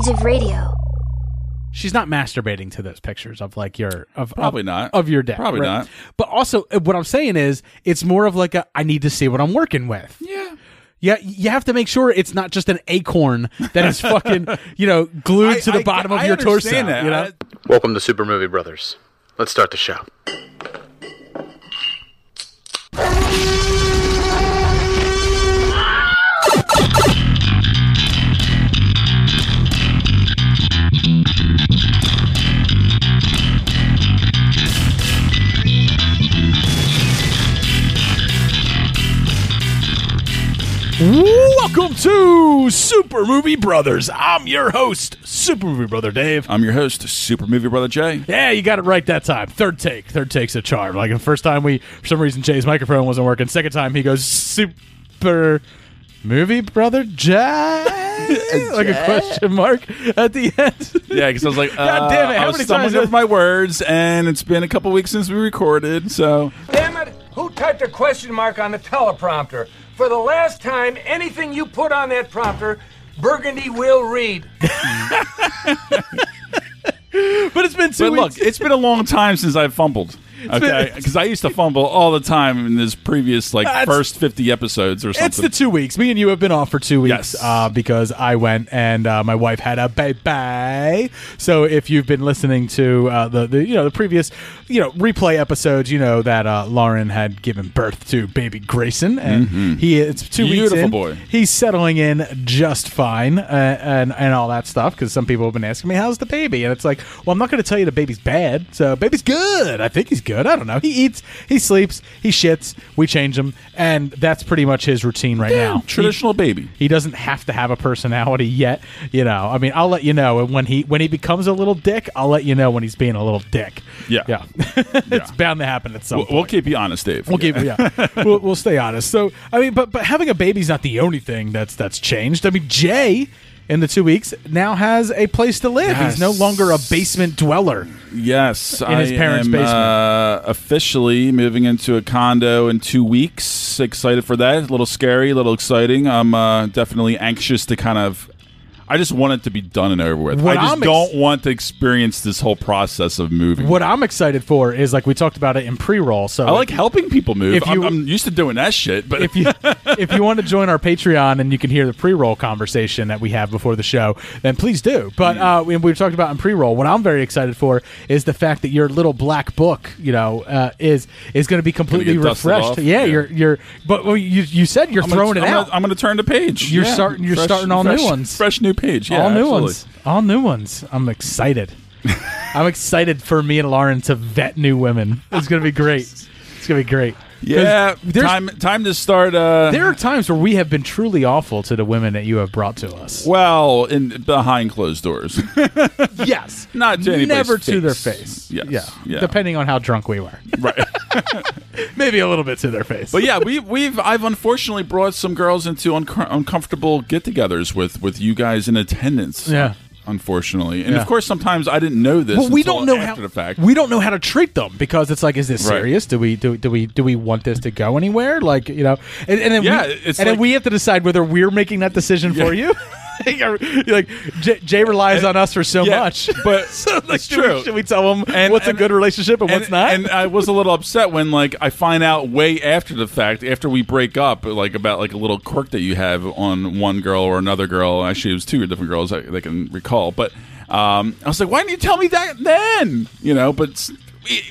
Age of Radio. She's not masturbating to those pictures of like your of Probably of, not. of your dad. Probably right? not. But also, uh, what I'm saying is, it's more of like a I need to see what I'm working with. Yeah. Yeah, you have to make sure it's not just an acorn that is fucking, you know, glued I- to the I- bottom of I your torso. that. You know? Welcome to Super Movie Brothers. Let's start the show. Welcome to Super Movie Brothers. I'm your host, Super Movie Brother Dave. I'm your host, Super Movie Brother Jay. Yeah, you got it right that time. Third take. Third take's a charm. Like the first time we, for some reason, Jay's microphone wasn't working. Second time he goes Super Movie Brother Jay, like a question mark at the end. Yeah, because I was like, God uh, damn it, how I was many stumbling times- over my words, and it's been a couple weeks since we recorded, so Damn it! Who typed a question mark on the teleprompter? For the last time, anything you put on that prompter, Burgundy will read. But it's been two But look, it's been a long time since I've fumbled. Okay, because I used to fumble all the time in this previous like That's- first fifty episodes or something. It's the two weeks. Me and you have been off for two weeks Yes. uh, because I went and uh, my wife had a baby. So if you've been listening to uh, the, the you know the previous you know replay episodes, you know that uh, Lauren had given birth to baby Grayson, and he it's two weeks Mm-hmm. Beautiful in. boy. He's settling in just fine uh, and and all that stuff because some people have been asking me how's the baby, and it's like, well, I'm not going to tell you the baby's bad. So baby's good. I think he's good. I don't know. He eats, he sleeps, he shits. We change him, and that's pretty much his routine right now. He- traditional baby. he doesn't have to have a personality yet. You know, I mean, I'll let you know when he when he becomes a little dick. I'll let you know when he's being a little dick. Yeah. yeah, it's bound to happen at some We'll, point. we'll keep you honest, Dave. We'll keep yeah. we'll, we'll stay honest. So I mean, but but having a baby's not the only thing that's that's changed. I mean, Jay in the two weeks now has a place to live. He's no longer a basement dweller. Yes, In his I parents' am, basement. Uh, officially moving into a condo in two weeks. Excited for that. A little scary, a little exciting. I'm uh, definitely anxious to kind of. I just want it to be done and over with. What I just I'm ex- don't want to experience this whole process of moving. What I'm excited for is like we talked about it in pre-roll. So I like helping people move. If you- I'm, I'm used to doing that shit, but if you if you want to join our Patreon and you can hear the pre-roll conversation that we have before the show, then please do. But uh, we, we've talked about in pre-roll. What I'm very excited for is the fact that your little black book, you know, uh, is is going to be completely refreshed. Yeah, Yeah. you're you're. But well, you you said you're I'm gonna- throwing it I'm out. Gonna, I'm going to turn the page. You're Yeah. starting- you're Fresh- starting all new ones. Fresh new page. Yeah, all new absolutely. ones. All new ones. I'm excited. I'm excited for me and Lauren to vet new women. It's going to be great. It's going to be great. Yeah, time time to start. Uh, There are times where we have been truly awful to the women that you have brought to us. well, in behind closed doors. Yes, Not to never to their face. Yes. Yeah. Yeah. depending on how drunk we were, right. maybe a little bit to their face. But yeah, we we've I've unfortunately brought some girls into unco- uncomfortable get-togethers with with you guys in attendance. Yeah. Unfortunately, and Yeah. of course, sometimes I didn't know this. well, we don't know after how the fact. we don't know how to treat them because it's like, is this Right. serious? Do we do, do we do we want this to go anywhere? Like you know, and, and then Yeah, we, and then we have to decide whether we're making that decision for you. You're like Jay, Jay relies on us for so Yeah, much, but so, like, it's should we- true. should we tell him And- what's a good relationship and, and, what's not? And I was a little upset when like I find out way after the fact, after we break up, like about like a little quirk that you have on one girl or another girl. Actually, it was two different girls I, I can recall. But um, I was like, why didn't you tell me that then? You know, but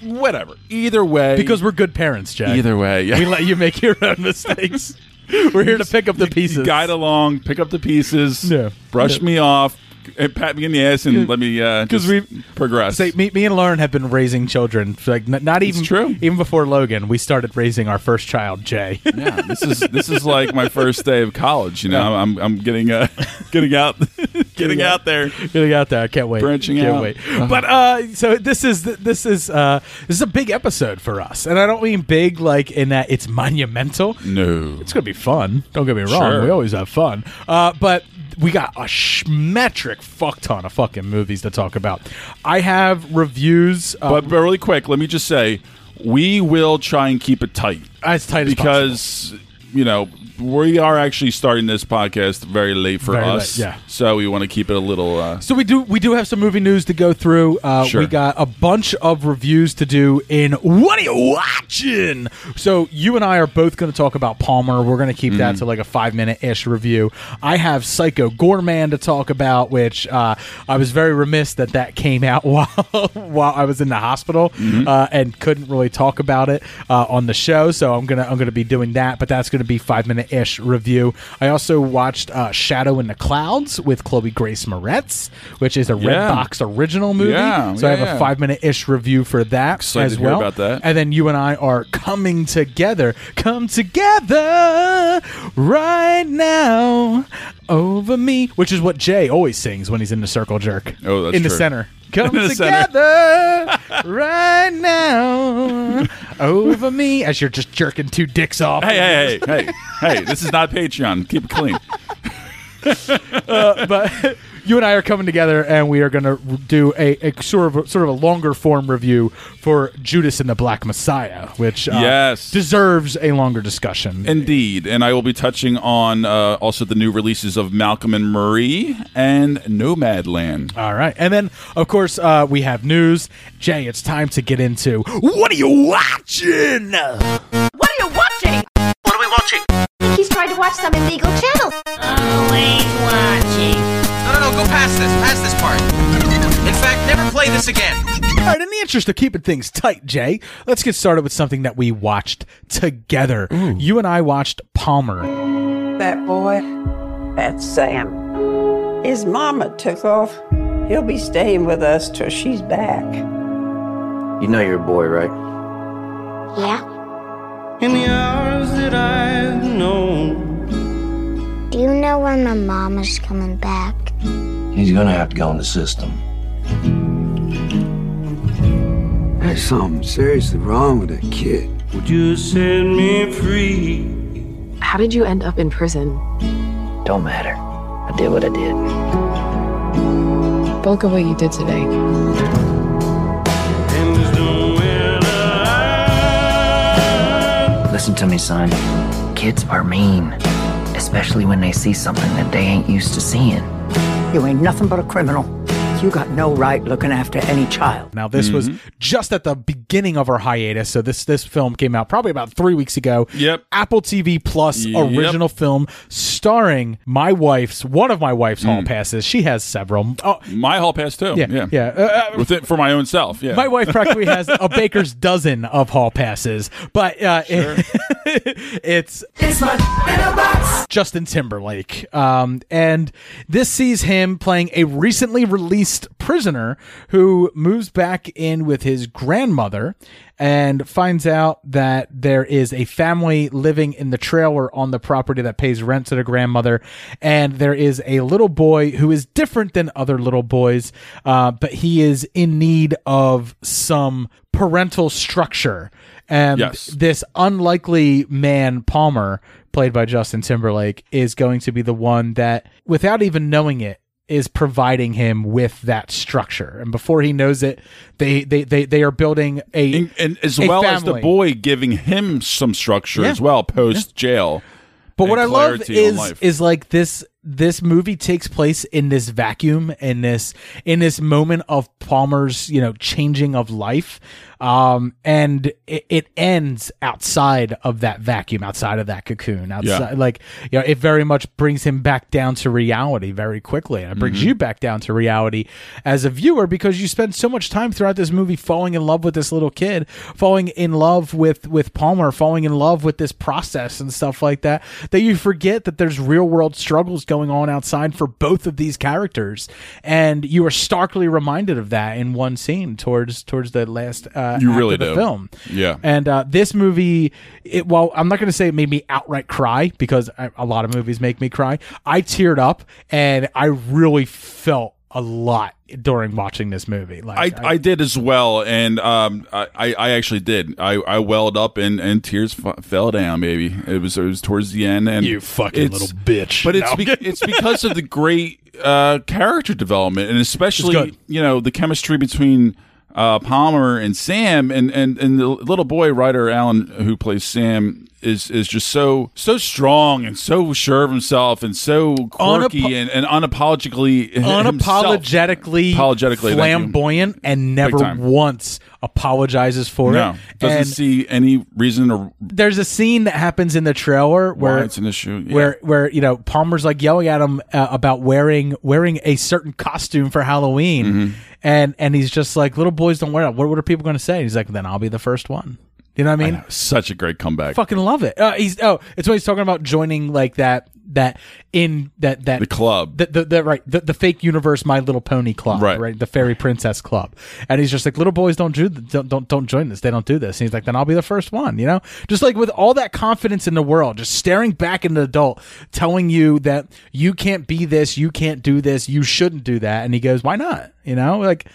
whatever. Either way, because we're good parents, Jay. either way, yeah. we let you make your own mistakes. We're here to pick up the pieces. guide along, pick up the pieces, Yeah. brush me off, pat me in the ass and let me uh, 'cause just we- progress. Say, me, me and Lauren have been raising children. Like n- not even true. Even before Logan, we started raising our first child, Jay. yeah, this is this is like my first day of college. You know, I'm I'm getting uh getting out getting out there. Getting out there, I can't wait. Branching can't out. wait. But uh, so this is this is uh, this is a big episode for us, and I don't mean big like in that it's monumental. No, It's gonna be fun. Don't get me wrong. Sure. We always have fun. Uh, but we got a sh- metric fuck ton of fucking movies to talk about. I have reviews. Uh, but, but really quick, let me just say we will try and keep it tight as tight as possible. because you know we are actually starting this podcast very late for Very late, us. yeah. so we want to keep it a little. Uh, So we do we do have some movie news to go through. Uh, Sure. We got a bunch of reviews to do in what are you watching? So you and I are both going to talk about Palmer. We're going to keep Mm-hmm. that to like a five minute ish review. I have Psycho Goreman to talk about, which uh, I was very remiss that that came out while while I was in the hospital Mm-hmm. uh, and couldn't really talk about it uh, on the show. So I'm gonna I'm gonna be doing that, but that's gonna be five minute ish review. I also watched uh, Shadow in the Clouds with Chloe Grace Moretz, which is a Yeah. Redbox original movie. Yeah, so I have yeah. a five minute ish review for that Excited as to well. about that. And then you and I are coming together, come together right now over me, which is what Jay always sings when he's in the circle jerk. Oh, that's in the center. Come together right now over me as you're just jerking two dicks off. hey, hey, hey, hey, hey! This is not Patreon. Keep it clean. Uh, but you and I are coming together, and we are going to do a, a sort of sort of a longer form review for Judas and the Black Messiah, which uh, Yes. deserves a longer discussion. Indeed, and I will be touching on uh, also the new releases of Malcolm and Marie and Nomadland. All right, and then of course uh, we have news. Jay, it's time to get into what are you watching? What are you watching? What are we watching? He's trying to watch some illegal channel. Always watching. Go past this, past this part. In fact, never play this again. All right, in the interest of keeping things tight, Jay, let's get started with something that we watched together. You and I watched Palmer. That boy, that's Sam. His mama took off. He'll be staying with us till she's back. You know your boy, right? Yeah. In the hours that I've known, Do you know when my mama's coming back? He's gonna have to go in the system. there's something seriously wrong with that kid. Would you set me free? How did you end up in prison? Don't matter. I did what I did. Look at what you did today. And there's nowhere to hide. Listen to me, son. Kids are mean, especially when they see something that they ain't used to seeing. You ain't nothing but a criminal. You got no right looking after any child. Now, this was just at the beginning of our hiatus, so this this film came out probably about three weeks ago. Yep. Apple TV Plus Yep. original film starring my wife's one of my wife's hall passes. She has several. Oh, My hall pass too. yeah, yeah, yeah. Uh, uh, With it for my own self. Yeah. my wife practically has a baker's dozen of hall passes, but uh, it's Justin Timberlake, um, and this sees him playing a recently released prisoner who moves back in with his grandmother and finds out that there is a family living in the trailer on the property that pays rent to the grandmother, and there is a little boy who is different than other little boys, uh, but he is in need of some parental structure. And Yes. this unlikely man, Palmer, played by Justin Timberlake, is going to be the one that, without even knowing it, is providing him with that structure. And before he knows it, they they they, they are building a and, and as a well as the boy giving him some structure Yeah. as well post jail. But what I love is is like this this movie takes place in this vacuum in this in this moment of Palmer's you know changing of life um and it, it ends outside of that vacuum outside of that cocoon outside Yeah. like you know it very much brings him back down to reality very quickly and it brings Mm-hmm. you back down to reality as a viewer because you spend so much time throughout this movie falling in love with this little kid falling in love with with Palmer falling in love with this process and stuff like that that you forget that there's real world struggles going going on outside for both of these characters, and you are starkly reminded of that in one scene towards towards the last. Uh, You really do. film. Yeah. And uh, this movie, it, well, I'm not going to say it made me outright cry because I, a lot of movies make me cry. I teared up and I really felt a lot during watching this movie. Like I, I did as well, and um, I, I I actually did. I, I welled up and, and tears f- fell down. Maybe it was it was towards the end. And You fucking little bitch. But it's No. be- it's because of the great uh, character development, and especially you know the chemistry between. Uh, Palmer and Sam and, and, and the little boy Ryder Allen who plays Sam is is just so so strong and so sure of himself and so quirky Unapo- and, and unapologetically unapologetically, Apologetically, flamboyant and never once apologizes for No, it. doesn't and see any reason or there's a scene that happens in the trailer where it's an issue. Yeah. where where you know Palmer's like yelling at him uh, about wearing wearing a certain costume for Halloween, Mm-hmm. And and he's just like little boys don't wear it. What, what are people going to say? And he's like, then I'll be the first one. You know what I mean? such a great comeback. Fucking love it. Uh, he's oh, it's when he's talking about joining like that that in that that The club. the, the, the right the, the fake universe My Little Pony club Right. right? The fairy princess club. And he's just like little boys don't do don't don't, don't join this. They don't do this. And he's like then I'll be the first one you know? Just like with all that confidence in the world just staring back at an adult telling you that you can't be this you can't do this you shouldn't do that. And he goes why not? You know? Like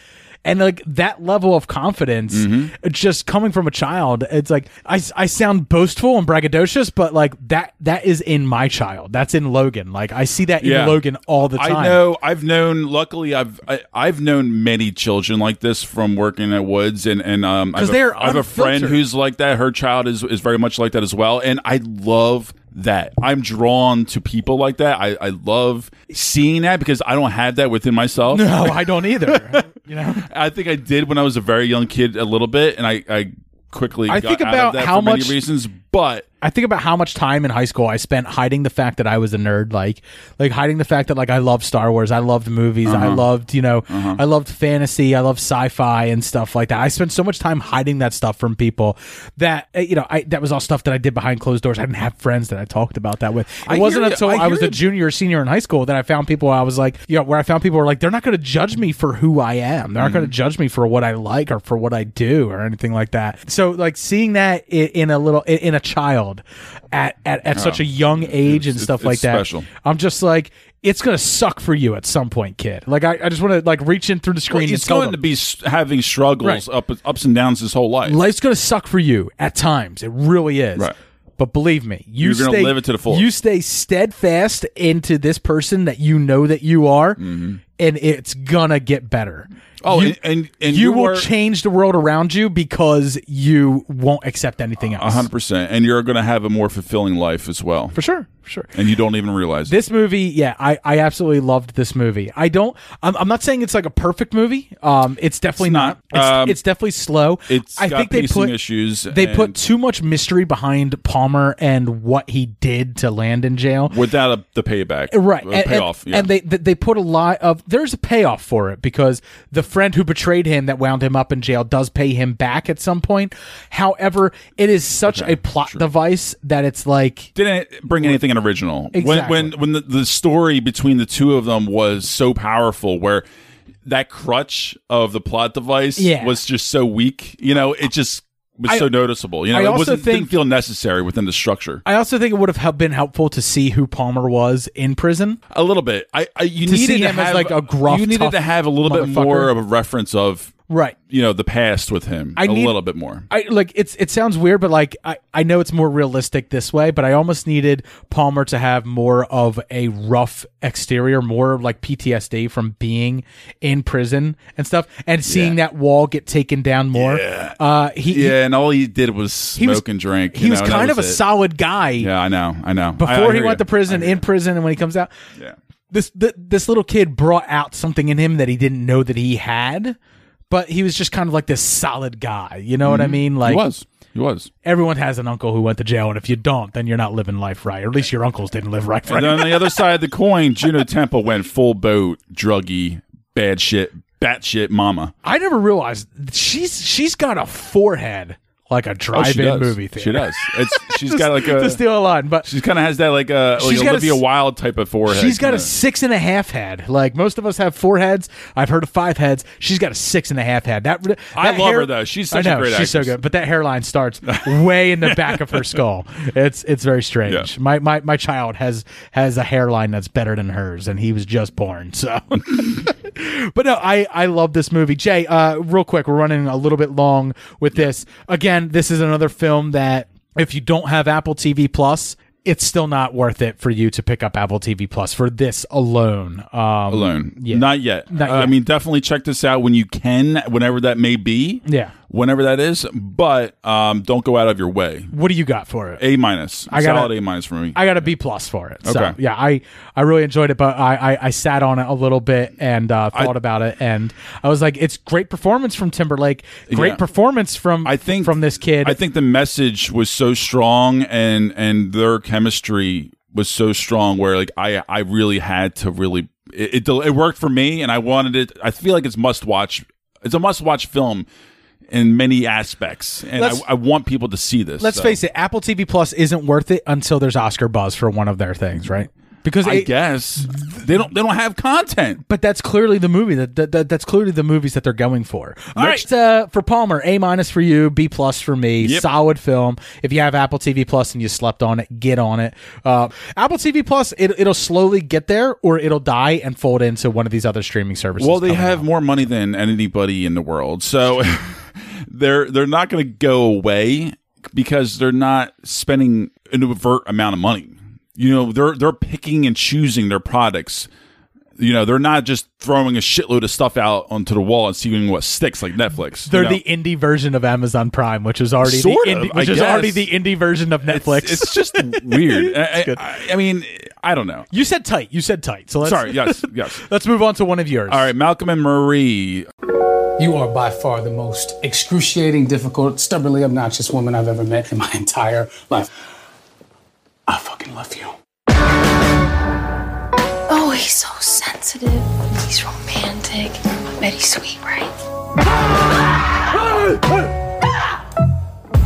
and like that level of confidence Mm-hmm. just coming from a child it's like I, I sound boastful and braggadocious but like that that is in my child that's in logan like i see that in logan all the time I know. I've known. Luckily, I've I, I've known many children like this from working at Woods, and and um, I 'Cause have a- they're I have a friend who's like that. Her child is is very much like that as well, and I love that. I'm drawn to people like that. I I love seeing that because I don't have that within myself. no i don't either you know I think I did when I was a very young kid a little bit, and I I quickly I got think out of about that how for many much- reasons, but. I think about how much time in high school I spent hiding the fact that I was a nerd, like like hiding the fact that like I loved Star Wars, I loved movies, I Uh-huh. loved you know, I loved fantasy, I loved sci-fi and stuff like that. I spent so much time hiding that stuff from people that uh, you know, I that was all stuff that I did behind closed doors. I didn't have friends that I talked about that with. It I wasn't until I I, was a junior or senior in high school that I found people I was like, you know, where I found people were like, they're not going to judge me for who I am. They're not Mm-hmm. going to judge me for what I like or for what I do or anything like that. So like seeing that in, in a little in, in a child at at, at such a oh. young age and stuff like that. special. I'm just like. It's gonna suck for you at some point, kid. Like I, I just want to like reach in through the screen Well, he's going them, to be having struggles, Right. up, ups and downs his whole life. life's gonna suck for you at times. It really is. Right. But believe me, you You're gonna stay, live it to the fullest. You stay steadfast into this person that you know that you are, mm-hmm. and it's gonna get better. Oh, you, and- and- and you you will are- change the world around you because you won't accept anything A else. hundred percent, and you're going to have a more fulfilling life as well, For sure, sure. and you don't even realize it. This movie, yeah, I, I absolutely loved this movie. I don't. I'm, I'm not saying it's like a perfect movie. Um, it's definitely It's not. It's, Um, it's definitely slow. It's I got think they put issues They put too much mystery behind Palmer and what he did to land in jail. without a, the payback, Right, uh, and, and- payoff. yeah. and they they they put a lot of there's a payoff for it because the friend who betrayed him that wound him up in jail does pay him back at some point. However, it is such a plot device that it's like didn't bring anything original. Exactly. When when when the, the story between the two of them was so powerful, where that crutch of the plot device Yeah. was just so weak. You know, it just was I- so noticeable. You know, I it also wasn't think- didn't feel necessary within the structure. I also think it would have been helpful to see who Palmer was in prison. A little bit. I, I you To needed see to have like, a gruff, You needed to have a little bit more of a reference of Right. you know the past with him. I a need- little bit more. I like it's it sounds weird, but like I, I know it's more realistic this way, but I almost needed Palmer to have more of a rough exterior, more like PTSD from being in prison and stuff, and seeing that wall get taken down more. Yeah. Uh, he, he- yeah, and all he did was smoke he was- and drink. He you was know, and that kind of a it. solid guy Yeah, I know. I know. I- before I he hear went ya. to prison, in prison, and when he comes out. Yeah. This th- this little kid brought out something in him that he didn't know that he had, but he was just kind of like this solid guy. You know what I mm-hmm. mean? Like he was. He was. everyone has an uncle who went to jail, and if you don't, then you're not living life right. Or at least your uncles didn't live right. And right? then on the other side of the coin, Juno Temple went full boat, druggy, bad shit, batshit mama. I never realized she's she's got a forehead like a Oh, drive-in does. movie theater. She does. It's she's Just- got like a to steal a line, but she kind of has that like a like She's got a Olivia Wilde type of forehead. She's got a kinda. six and a half head. Like most of us have four heads. I've heard of five heads. She's got a six and a half head. That, that I love her, though. She's such I a know, great She's so good. But that hairline starts way in the back of her skull. It's it's very strange. Yeah. My, my my child has has a hairline that's better than hers, and he was just born. So, but no, I I love this movie. Jay, uh, real quick, we're running a little bit long with this. Again, this is another film that if you don't have Apple TV Plus. It's still not worth it for you to pick up Apple TV Plus for this alone. Um, alone. Yeah. Not yet. Not Uh, I mean, definitely check this out when you can, whenever that may be. Yeah. Whenever that is, but um, don't go out of your way. What do you got for it? A minus. I got solid A minus for me. I got a B plus for it. So Okay. yeah, I I really enjoyed it, but I I, I sat on it a little bit and uh, thought I- about it, and I was like, it's great performance from Timberlake, great Yeah. performance from I think from this kid. I think the message was so strong, and and their chemistry was so strong. Where like I I really had to really it it, it worked for me, and I wanted it. I feel like it's must watch. It's a must watch film in many aspects, and I, Let's- I want people to see this. Let's so. face it, Apple TV Plus isn't worth it until there's Oscar buzz for one of their things, right? Because I it- guess they don't they don't have content. But that's clearly the movie that, that, that that's clearly the movies that they're going for. All right, uh, for Palmer, A minus for you, B plus for me. Yep. Solid film. If you have Apple TV Plus and you slept on it, get on it. Uh, Apple TV Plus, it, it'll slowly get there, or it'll die and fold into one of these other streaming services. Well, they have out. more money than anybody in the world, so they're they're not going to go away because they're not spending an overt amount of money. You know, they're they're picking and choosing their products. You know, they're not just throwing a shitload of stuff out onto the wall and seeing what sticks like Netflix. They're know? the indie version of Amazon Prime, which is already Sort the of, indie, I which is already the indie version of Netflix. It's just weird. I, I, I mean, I don't know. you said tight. You said tight. So let's, Sorry. Yes. Yes. let's move on to one of yours. All right, Malcolm and Marie. You are by far the most excruciating, difficult, stubbornly obnoxious woman I've ever met in my entire life. I fucking love you. Oh, he's so sensitive. He's romantic. I bet he's sweet, right?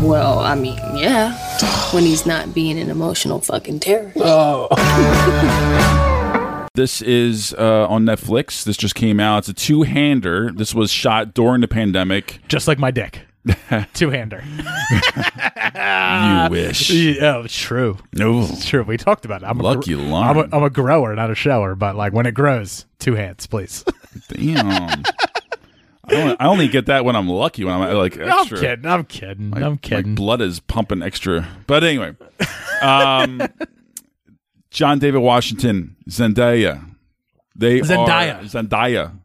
Well, I mean, yeah. When he's not being an emotional fucking terrorist. This is uh, on Netflix. This just came out. It's a two hander. This was shot during the pandemic. Just like my dick. Two hander. you wish. Yeah, it's true. No. It's true. We talked about it. I'm Lucky a, gr-. I'm a, I'm a grower, not a shower. But like when it grows, two hands, please. Damn. I only, I only get that when I'm lucky. When I'm like I'm kidding. I'm kidding. My, I'm kidding. blood is pumping extra. But anyway, um, John David Washington, Zendaya. They Zendaya. are Zendaya.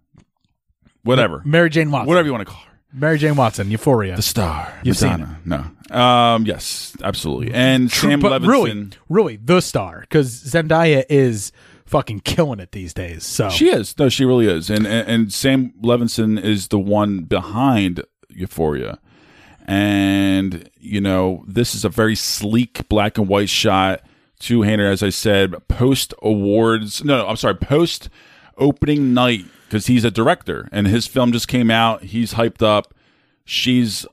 Whatever. Mary Jane Watson. Whatever you want to call her. Mary Jane Watson, Euphoria. The star. You've seen Madonna. No. Um, yes, absolutely. And True, Sam but Levinson. really, really the star because Zendaya is fucking killing it these days. So She is. No, she really is. And, and and Sam Levinson is the one behind Euphoria. And you know, this is a very sleek black and white shot, two hander, as I said, post awards. No, no, I'm sorry, post opening night because he's a director and his film just came out. He's hyped up. She's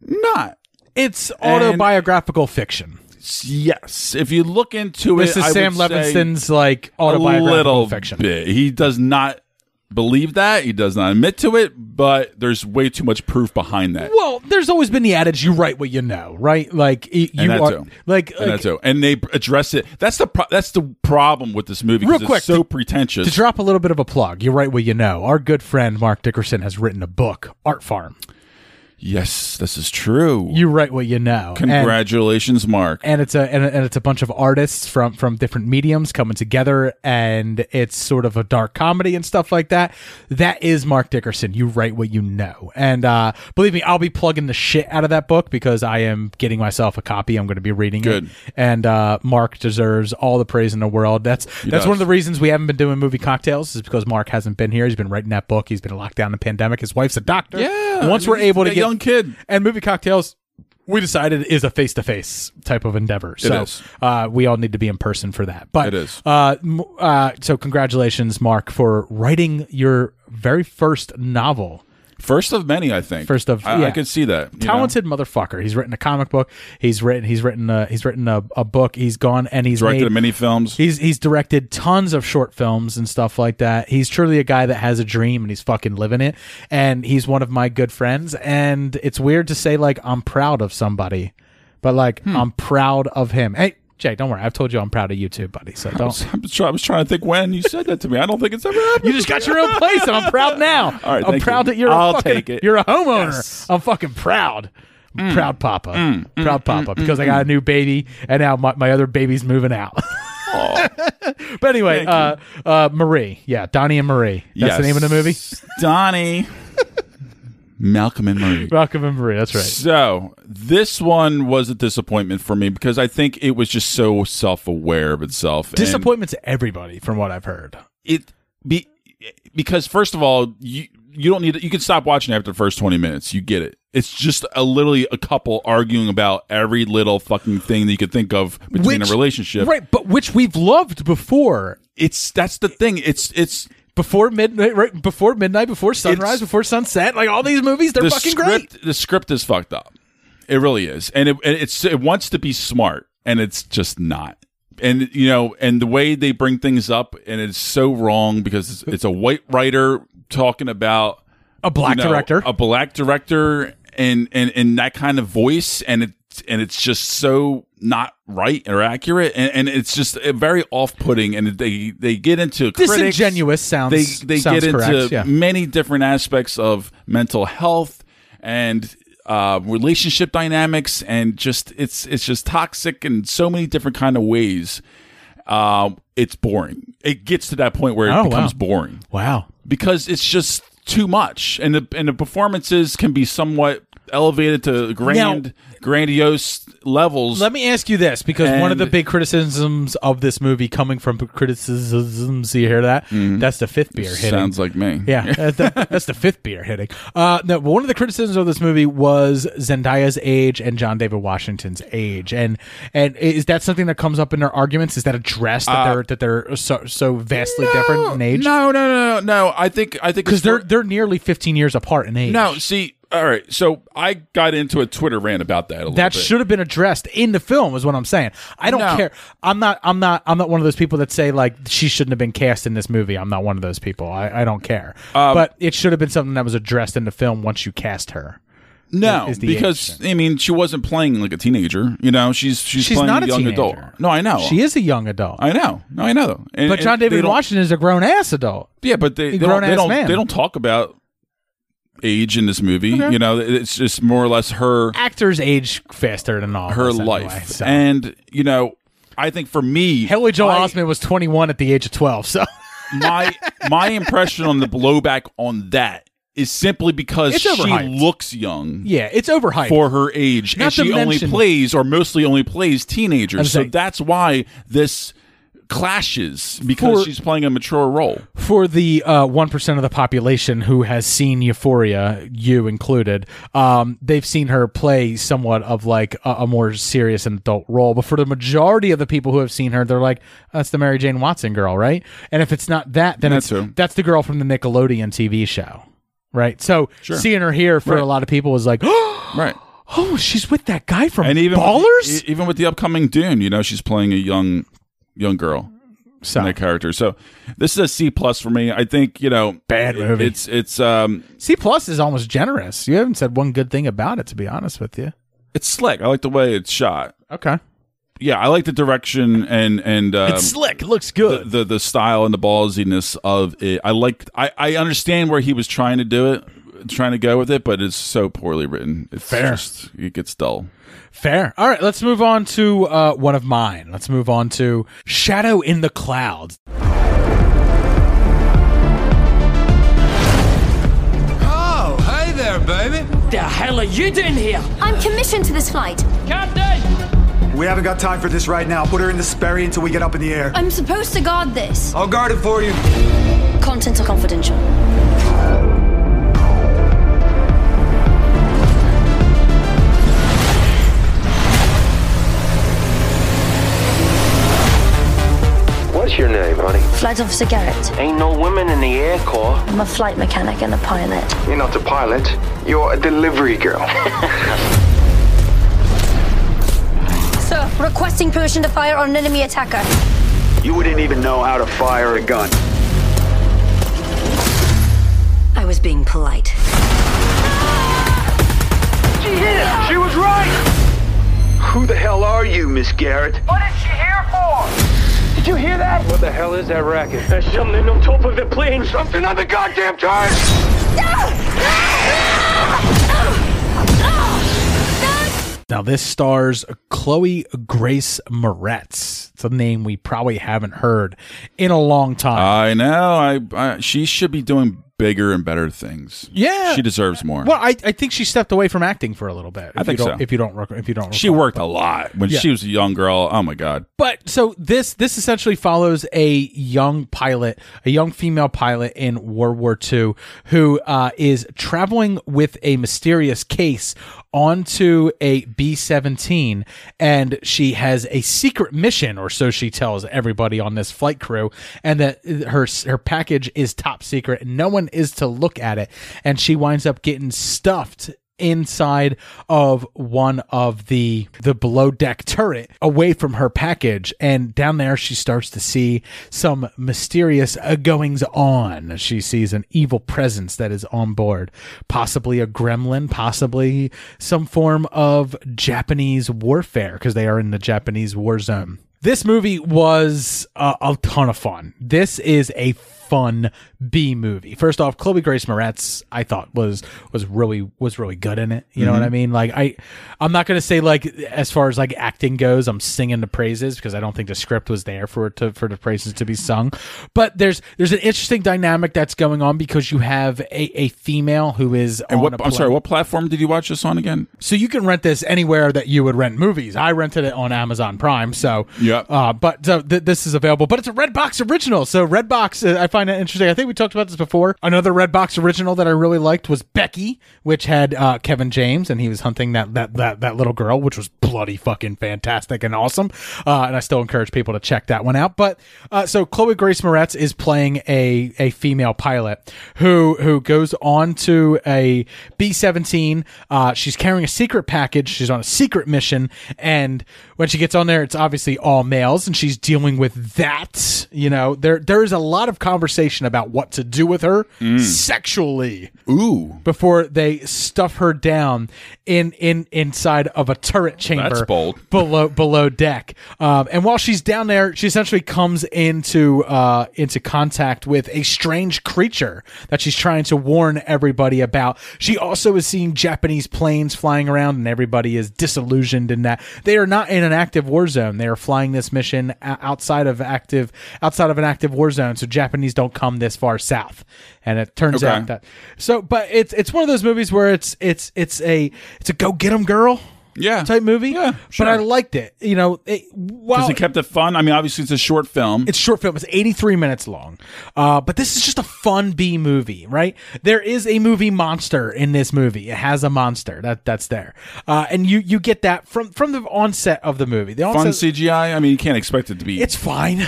not. it's And- autobiographical fiction. Yes, if you look into it, This it, is I Sam would say Levinson's like a autobiographical little fiction. bit. He does not believe that. He does not admit to it, but there's way too much proof behind that. Well, there's always been the adage: you write what you know, right? Like you and that are too. like, and like that too. And they address it. That's the pro- that's the problem with this movie. Real it's quick, so to- pretentious. To drop a little bit of a plug, you write what you know. Our good friend Mark Dickerson has written a book, Art Farm. Yes, this is true. You write what you know. And- Congratulations, Mark. and it's a and, and it's a bunch of artists from from different mediums coming together and it's sort of a dark comedy and stuff like that. That is mark dickerson. You write what you know. And uh believe me i'll be plugging the shit out of that book because i am getting myself a copy. I'm going to be reading Good. it and uh mark deserves all the praise in the world. That's that's does. one of the reasons we haven't been doing movie cocktails is because mark hasn't been here. He's been writing that book. He's been locked down in the pandemic. His wife's a doctor. Yeah, once we're able to a get young kid. and movie cocktails we decided is a face to face type of endeavor. So is. Uh, we all need to be in person for that. But It is. Uh, m- uh, so congratulations, Mark, for writing your very first novel First of many, I think. First of- I, yeah. I could see that. you know? talented motherfucker. He's written a comic book. He's written he's written a, he's written a, a book. He's gone and he's Directed made, many films. He's he's directed tons of short films and stuff like that. He's truly a guy that has a dream and he's fucking living it. And he's one of my good friends. And it's weird to say like I'm proud of somebody, but like Hmm. I'm proud of him. Hey. Jay, don't worry. I've told you I'm proud of you too, buddy. So I don't. was, I was try- I was trying to think when you said that to me. I don't think it's ever happened. You just got your own place, and I'm proud now. All right, I'm thank proud you. that you're. I'll a fucking, take it. You're a homeowner. Yes. I'm fucking proud. Mm. Proud papa. Mm, mm, proud papa mm, because mm, I got a mm. new baby, and now my, my other baby's moving out. but anyway, uh, uh, Marie, yeah, Donnie and Marie. That's the name of the movie. Donnie, Malcolm and Marie. Malcolm and Marie. That's right. So this one was a disappointment for me because I think it was just so self-aware of itself. and Disappointment to everybody, from what I've heard. It be because first of all, you you don't need to, you can stop watching after the first twenty minutes. You get it. It's just a literally a couple arguing about every little fucking thing that you could think of between Which- a relationship. right? But which we've loved before. It's that's the thing. It's it's before midnight, right? Before midnight, before sunrise, before sunset. Like all these movies, they're the fucking script, great. The script is fucked up. It really is, and it it's it wants to be smart, and it's just not. And you know, and the way they bring things up, and it's so wrong because it's, it's a white writer talking about A black you know, director. a black director, and and and that kind of voice, and it and it's just so not right or accurate, and, and it's just uh, very off-putting. And they they get into critics. Disingenuous sounds. They they sounds get into correct, yeah. many different aspects of mental health and uh, relationship dynamics, and just it's it's just toxic in so many different kind of ways. Uh, it's boring. It gets to that point where it Oh, becomes wow. boring Wow. because it's just too much, and the and the performances can be somewhat elevated to grand, grandiose levels. Let me ask you this, because one of the big criticisms of this movie coming from criticisms, you hear that? That's the fifth beer hitting. Mm-hmm. Sounds like me. Yeah, that's the, that's the fifth beer hitting. Uh, no, but one of the criticisms of this movie was Zendaya's age and John David Washington's age, and and is that something that comes up in their arguments? Is that addressed that Uh, they're that they're so so vastly different in age? No, no, no, no, no. I think I think because they're they're nearly fifteen years apart in age. no. See, all right. So I got into a Twitter rant about that a little that should have been addressed in the film is what i'm saying i don't No. care i'm not i'm not i'm not one of those people that say like she shouldn't have been cast in this movie i'm not one of those people i, I don't care Um, but it should have been something that was addressed in the film once you cast her No, because I mean, she wasn't playing like a teenager. You know, she's she's, She's playing not a young teenager. adult. No, I know. she is a young adult I know. No, I know. And- but john david washington is a grown-ass adult Yeah, but they, they they don't man. they don't talk about age in this movie. Okay. You know, it's just more or less her actors age faster than all her us anyway, life. so. And you know, I think for me, Haley Joel I- Osment was 21 at the age of 12 so my my impression on the blowback on that is simply because It's she overhyped. looks young. yeah it's overhyped for her age, Not and she only plays or mostly only plays teenagers. So saying- that's why this clashes because For- she's playing a mature role. for the uh, one of the population who has seen Euphoria, you included, um, they've seen her play somewhat of like a, a more serious and adult role. But for the majority of the people who have seen her, they're like, "That's the Mary Jane Watson girl, right?" And if it's not that, then That it's too. that's the girl from the Nickelodeon TV show, right? So Sure. seeing her here for Right. a lot of people is like, Right. "Oh, she's with that guy from And even Ballers." with, even with the upcoming Dune, you know, she's playing a young young girl. So in that character. So this is a C plus for me. I think you know, Bad movie. It's it's um C plus is almost generous. You haven't said one good thing about it, to be honest with you. it's slick. I like the way it's shot. Okay. Yeah, I like the direction and and um, it's slick. It looks good. the, the the style and the ballsiness of it. I like. I I understand where he was trying to do it, trying to go with it, but it's so poorly written. It's Fair. just it gets dull. Fair. All right, let's move on to uh, one of mine. Let's move on to Shadow in the Clouds. Oh, hey there, baby. The hell are you doing here? I'm commissioned to this flight. Captain! We haven't got time for this right now. Put her in the Sperry until we get up in the air. I'm supposed to guard this. I'll guard it for you. Contents are confidential. Your name, honey? Flight Officer Garrett. Ain't no women in the Air Corps. I'm a flight mechanic and a pilot. You're not a pilot. You're a delivery girl. Sir, requesting permission to fire on an enemy attacker. You wouldn't even know how to fire a gun. I was being polite. She hit it! She was right! Who the hell are you, Miss Garrett? What is she here for? Did you hear that? What the hell is that racket? There's something on top of the plane. Something on the goddamn turret. Ah! Ah! Now, this stars Chloe Grace Moretz. It's a name we probably haven't heard in a long time. I know. I, I she should be doing bigger and better things. Yeah. she deserves more. well, I, I think she stepped away from acting for a little bit. I if think you don't, so. If you don't, rec- if you don't, she recall. worked a lot when Yeah. she was a young girl. Oh my god. But so this this essentially follows a young pilot, a young female pilot in World War II, who uh, is traveling with a mysterious case onto a B seventeen, and she has a secret mission, or so she tells everybody on this flight crew, and that her her package is top secret, and no one is to look at it, and she winds up getting stuffed inside of one of the the below deck turret away from her package. And down there she starts to see some mysterious uh, goings on. She sees an evil presence that is on board. Possibly a gremlin possibly some form of japanese warfare because they are in the japanese war zone. This movie was uh, a ton of fun. This is a fun B movie. First off, Chloe Grace Moretz, I thought was was really was really good in it. You know what I mean? Like I, I'm not gonna say like as far as like acting goes, I'm singing the praises because I don't think the script was there for it to for the praises to be sung. But there's there's an interesting dynamic that's going on because you have a, a female who is And what? I'm sorry. What platform did you watch this on again? So you can rent this anywhere that you would rent movies. I rented it on Amazon Prime. So yeah. Uh, but so th- this is available, but it's a Redbox original. So Redbox, uh, I find it interesting. I think we talked about this before. Another Redbox original that I really liked was Becky, which had uh, Kevin James, and he was hunting that that that that little girl, which was bloody fucking fantastic and awesome. Uh, and I still encourage people to check that one out. But uh, so Chloe Grace Moretz is playing a a female pilot who who goes on to a B seventeen. Uh, she's carrying a secret package. She's on a secret mission, and when she gets on there, it's obviously all males, and she's dealing with that. You know, there there is a lot of conversation about what to do with her sexually. Ooh. Before they stuff her down in in inside of a turret chamber That's bold. below below deck. Um, and while she's down there, she essentially comes into uh, into contact with a strange creature that she's trying to warn everybody about. She also is seeing Japanese planes flying around, and everybody is disillusioned in that they are not in an active war zone. They are flying this mission outside of active outside of an active war zone, so Japanese don't come this far south. And it turns Okay. out that so, but it's it's one of those movies where it's it's it's a it's a go get 'em girl Yeah. type movie. Yeah, But I liked it. You know, it, while Because it kept it fun. I mean, obviously it's a short film. it's a short film. It's 83 minutes long. Uh, but this is just a fun B movie, right? There is a movie monster in this movie. It has a monster that that's there. Uh, and you you get that from from the onset of the movie. The fun CGI. I mean, you can't expect it to be. it's fine.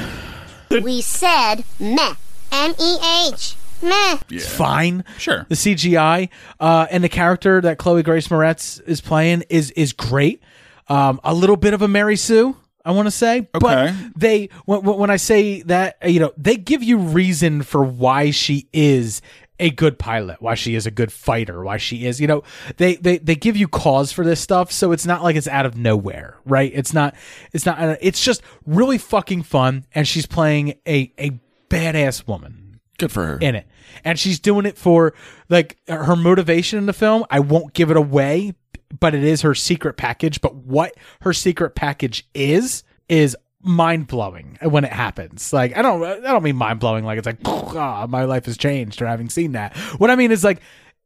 We said meh. M E H. Meh. It's fine. Sure. The CGI uh, and the character that Chloe Grace Moretz is playing is is great. Um, a little bit of a Mary Sue, I want to say. Okay. But they when, when I say that, you know, they give you reason for why she is a good pilot, why she is a good fighter, why she is, you know, they they they give you cause for this stuff, so it's not like it's out of nowhere, right? It's not it's not it's just really fucking fun and she's playing a a badass woman Good for her. in it. And she's doing it for like her motivation in the film. I won't give it away, but it is her secret package. But what her secret package is, is mind blowing when it happens. Like, I don't, I don't mean mind blowing like it's like, ah, my life has changed or having seen that. What I mean is like,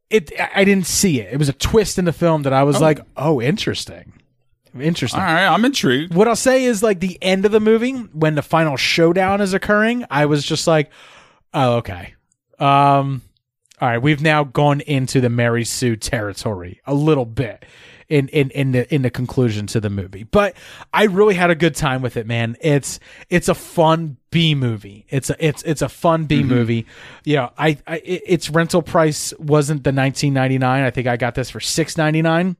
it, I I didn't see it. It was a twist in the film that I was like, oh, interesting. Interesting. All right, I'm intrigued. What I'll say is like the end of the movie when the final showdown is occurring, I was just like, oh, okay. Um all right, we've now gone into the Mary Sue territory a little bit. in in in the in the conclusion to the movie. But I really had a good time with it, man. It's it's a fun B movie. It's a it's it's a fun B Mm-hmm. movie. You know, I, I it- its rental price wasn't the 19.99. I think I got this for 6.99.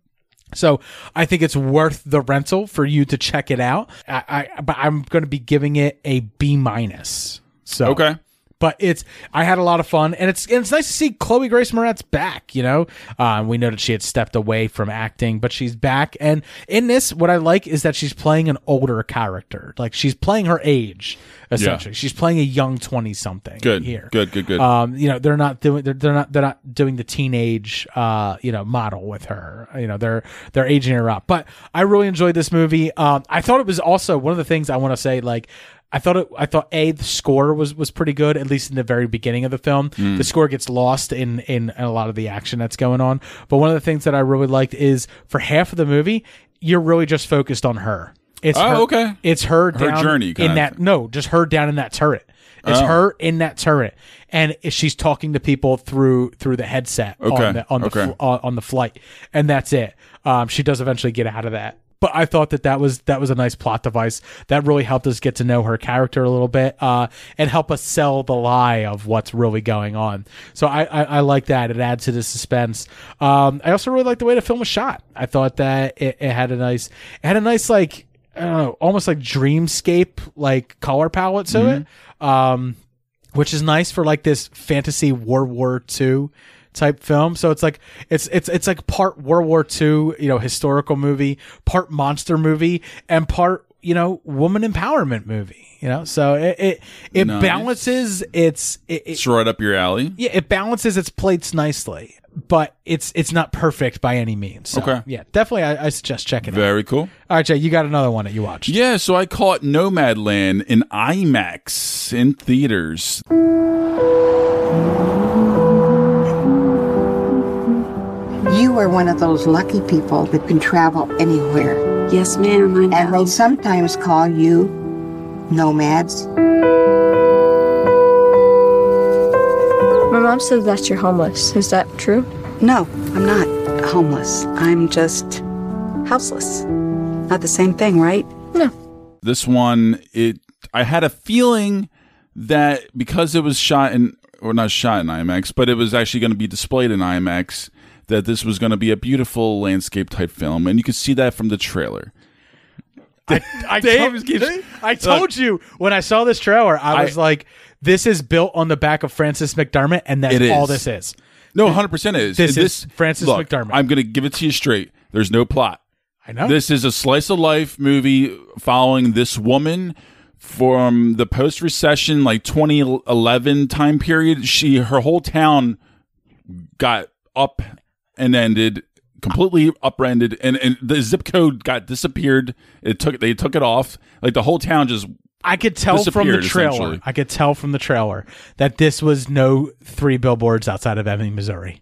So I think it's worth the rental for you to check it out. I, I but I'm going to be giving it a B minus. So Okay. But it's I had a lot of fun, and it's and it's nice to see Chloe Grace Moretz back. You know, uh, we know that she had stepped away from acting, but she's back. And in this, what I like is that she's playing an older character, like she's playing her age. Essentially, she's playing a young twenty something. Good. here. Good, good, good. Um, you know, they're not doing they're, they're not they're not doing the teenage uh you know model with her. You know, they're they're aging her up. But I really enjoyed this movie. Um, I thought it was also one of the things I want to say like. I thought it. I thought a the score was was pretty good, at least in the very beginning of the film. Mm. The score gets lost in, in in a lot of the action that's going on. But one of the things that I really liked is for half of the movie, you're really just focused on her. It's Oh, her, okay. It's her, Her down journey in that. No, just her down in that turret. It's Oh. her in that turret, and she's talking to people through through the headset Okay, on the on the okay. fl- on, on the flight, and that's it. Um, she does eventually get out of that, but I thought that that was that was a nice plot device that really helped us get to know her character a little bit, uh, and help us sell the lie of what's really going on. So I I, I like that. It adds to the suspense. Um, I also really like the way the film was shot. I thought that it, it had a nice it had a nice like. I don't know, almost like dreamscape like color palette to it. Um, which is nice for like this fantasy World War II type film. So it's like it's it's it's like part World War II, you know, historical movie, part monster movie, and part you know woman empowerment movie. You know, so it it, it Nice. balances its it, it, It's right up your alley. yeah, it balances its plates nicely, but it's it's not perfect by any means. So, Okay. yeah, definitely, I, I suggest checking it. Very cool. All right, Jay, you got another one that you watched. Yeah, so I caught Nomadland in IMAX in theaters. You are one of those lucky people that can travel anywhere. Yes, ma'am. I know. And they sometimes call you nomads. My mom says that you're homeless. Is that true? No, I'm not homeless. I'm just houseless. Not the same thing, right? No. This one, it I had a feeling that because it was shot in or not shot in IMAX, but it was actually going to be displayed in IMAX, that this was going to be a beautiful landscape type film, and you could see that from the trailer. I, I, Dave told, I told you when I saw this trailer, I I- was like, "This is built on the back of Frances McDormand, and that's all this is." No, hundred percent is. This And is Frances look, McDormand. I'm going to give it to you straight. There's no plot. I know. This is a slice of life movie following this woman from the post recession, like 2011 time period. She, her whole town got up and ended, completely upended, and, and the zip code got disappeared. It took, they took it off. Like the whole town just. I could tell from the trailer. I could tell from the trailer that this was no three billboards outside of Ebbing, Missouri.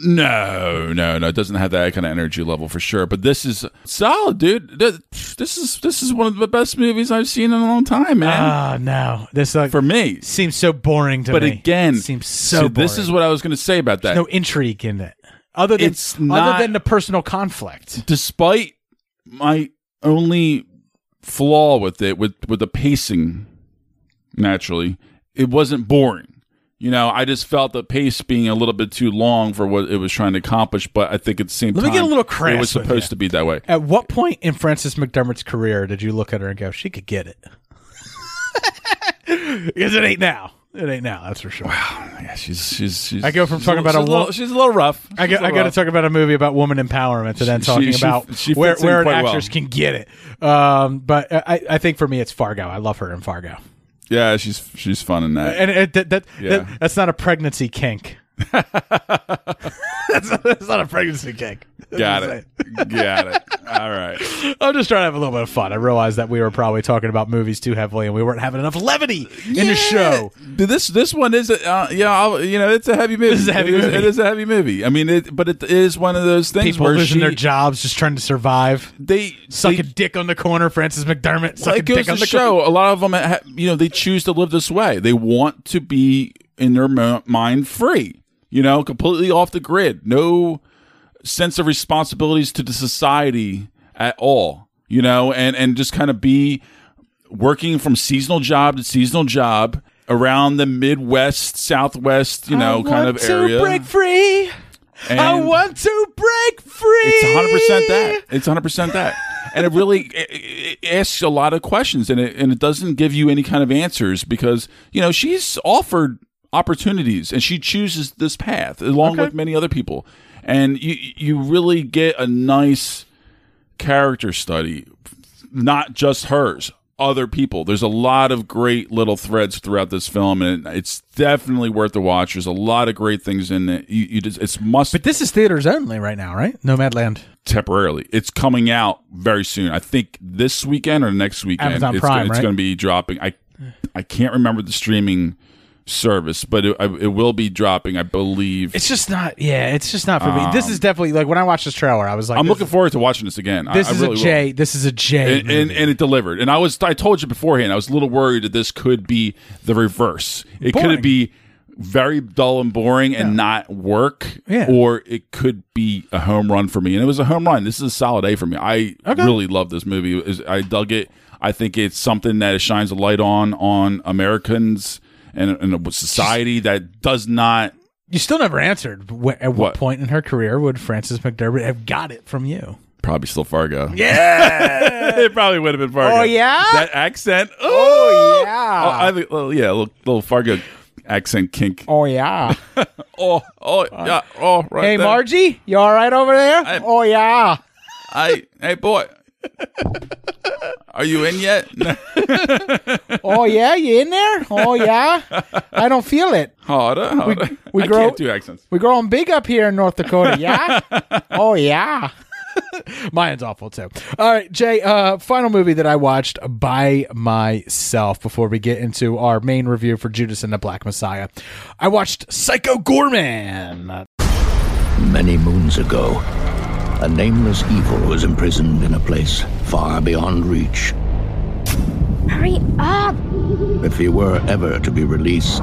No, no, no. It doesn't have that kind of energy level for sure. But this is solid, dude. This is this is one of the best movies I've seen in a long time, man. Ah, no, this like, for me seems so boring to but me. But again, seems so. see, this is what I was going to say about that. There's no intrigue in it, other than It's other than the personal conflict. Despite my only flaw with it, with with the pacing, naturally, it wasn't boring. You know, I just felt the pace being a little bit too long for what it was trying to accomplish. But I think at the same Let time, me get a little It was supposed you. to be that way. At what point in Frances McDormand's career did you look at her and go, "She could get it"? Because it ain't now. It ain't now. That's for sure. Wow, yeah, she's she's she's. I go from she's talking a, about a, she's a wo- little, she's a little rough. I go, I go to talk about a movie about woman empowerment, to then She- talking she- about she where, fits in where an quite well. actress can get it. Um, but I, I think for me, it's Fargo. I love her in Fargo, Yeah, she's she's fun in that. and it, that, that, Yeah. that- that's not a pregnancy kink. That's, not, that's not a pregnancy kink. Got it. Got it. All right. I'm just trying to have a little bit of fun. I realized that we were probably talking about movies too heavily, and we weren't having enough levity in the show. This this one is a, uh, yeah I'll, you know it's a heavy movie. This is a heavy It movie. It is a heavy movie. I mean, it, but it is one of those things People where losing she, their jobs, just trying to survive. They suck they- a dick on the corner. Frances McDormand suck a it goes dick to on the show a lot of them, ha- you know, they choose to live this way. They want to be in their mo- mind free, you know, completely off the grid. No sense of responsibilities to the society at all, you know, and and just kind of be working from seasonal job to seasonal job around the Midwest, Southwest, you know, I kind of area. I want to break free. I And- want to break free. It's 100% that. It's 100% that. And it really it, it asks a lot of questions and it, and it doesn't give you any kind of answers because, you know, she's offered opportunities and she chooses this path along Okay. with many other people. And you you really get a nice character study, not just hers, other people. There's a lot of great little threads throughout this film, and it's definitely worth the watch. There's a lot of great things in it. You, you just, it's must. But this is theaters only right now, right? Nomadland. temporarily. It's coming out very soon. I think this weekend or next weekend. Amazon it's Prime, It's right? going to be dropping. I I can't remember the streaming service, but it, it will be dropping. I believe. It's just not. Yeah, it's just not for me. This Um, is definitely like when I watched this trailer, I was like, I'm looking is- forward to watching this again. This I is really a will. This is a J. and, and and it delivered. And I was I told you beforehand I was a little worried that this could be the reverse. It Boring. could be very dull and boring and not work, Yeah. or it could be a home run for me. And it was a home run. This is a solid A for me. I really love this movie. I dug it. I think it's something that shines a light on on Americans and, and a society that does not. you still never answered. Wh- at what, What? point in her career would Frances McDormand have got it from you? Probably still Fargo. Yeah. it probably would have been Fargo. Oh, yeah? that accent. Oh yeah. Oh, I think, well, yeah, a little, little Fargo accent kink. Oh yeah. Oh, oh, yeah, oh, right. hey there. Margie, you all right over there? oh yeah. Hey, hey, boy. Are you in yet? Oh yeah, you in there? Oh yeah. I don't feel it. harder, harder. we I grow- can't do accents. We're growing big up here in North Dakota. Yeah. oh yeah. Mine's awful too. All right, Jay. Uh, final movie that I watched by myself before we get into our main review for Judas and the Black Messiah. I watched Psycho Goreman. Many moons ago, a nameless evil was imprisoned in a place far beyond reach. Hurry up! If he were ever to be released,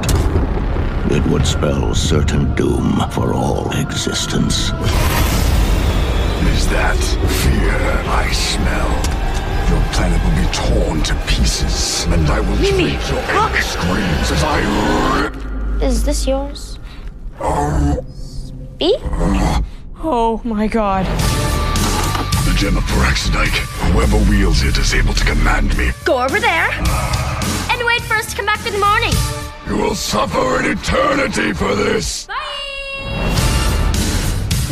it would spell certain doom for all existence. Is that fear I smell? Your planet will be torn to pieces, and I will Mimi, treat your look! screams as I rip. Is this yours? Oh, B? Oh my god. the gem of Paraxidike. Whoever wields it is able to command me. Go over there ah. and wait for us to come back in the morning. You will suffer an eternity for this. Bye!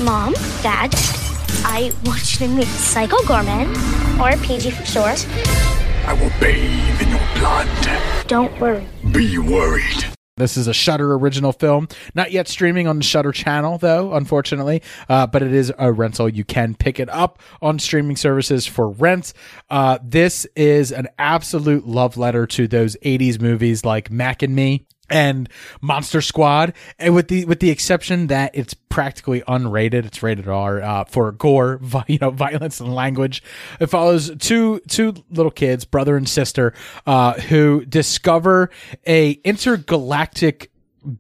Mom, Dad, I want you to meet Psycho Goreman, or PG for short. I will bathe in your blood. Don't worry. Be worried. This is a Shudder original film, not yet streaming on the Shudder channel, though, unfortunately. Uh, but it is a rental. You can pick it up on streaming services for rent. Uh, this is an absolute love letter to those '80s movies like Mac and Me and Monster Squad, and with the with the exception that it's practically unrated. It's rated R uh, for gore, vi- you know, violence and language. It follows two two little kids, brother and sister, uh, who discover a intergalactic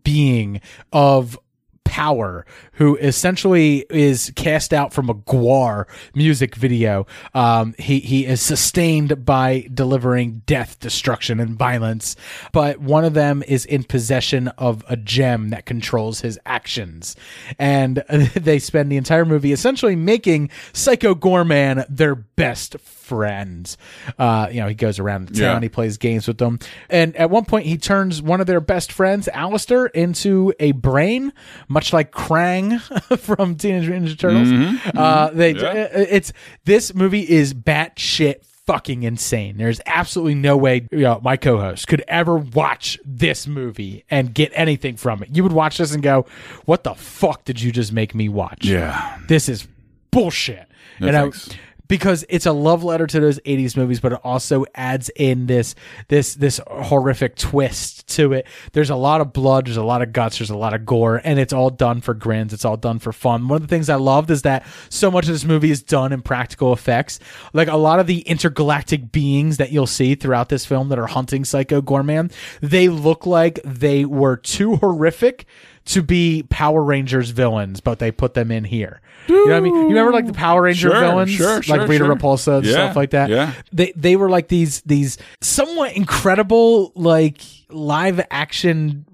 being of power who essentially is cast out from a Gwar music video. Um he he is sustained by delivering death destruction and violence but one of them is in possession of a gem that controls his actions. And they spend the entire movie essentially making psycho goreman their best friends. Uh you know he goes around the town Yeah. he plays games with them. And at one point he turns one of their best friends Alistair into a brain much like Krang from Teenage Mutant Ninja Turtles. Mhm, uh mhm, they yeah. it's this movie is batshit fucking insane. There's absolutely no way you know my co-host could ever watch this movie and get anything from it. You would watch this and go what the fuck did you just make me watch? Yeah. this is bullshit. No and I. because it's a love letter to those 80s movies but it also adds in this this this horrific twist to it. There's a lot of blood there's a lot of guts there's a lot of gore and it's all done for grins it's all done for fun. One of the things i loved is that so much of this movie is done in practical effects. Like a lot of the intergalactic beings that you'll see throughout this film that are hunting psycho goreman they look like they were too horrific to be Power Rangers villains, but they put them in here. You know what I mean? You remember like the Power Ranger Sure, villains, sure, like sure, Rita sure. Repulsa and Yeah, stuff like that. yeah. They they were like these these somewhat incredible like live action,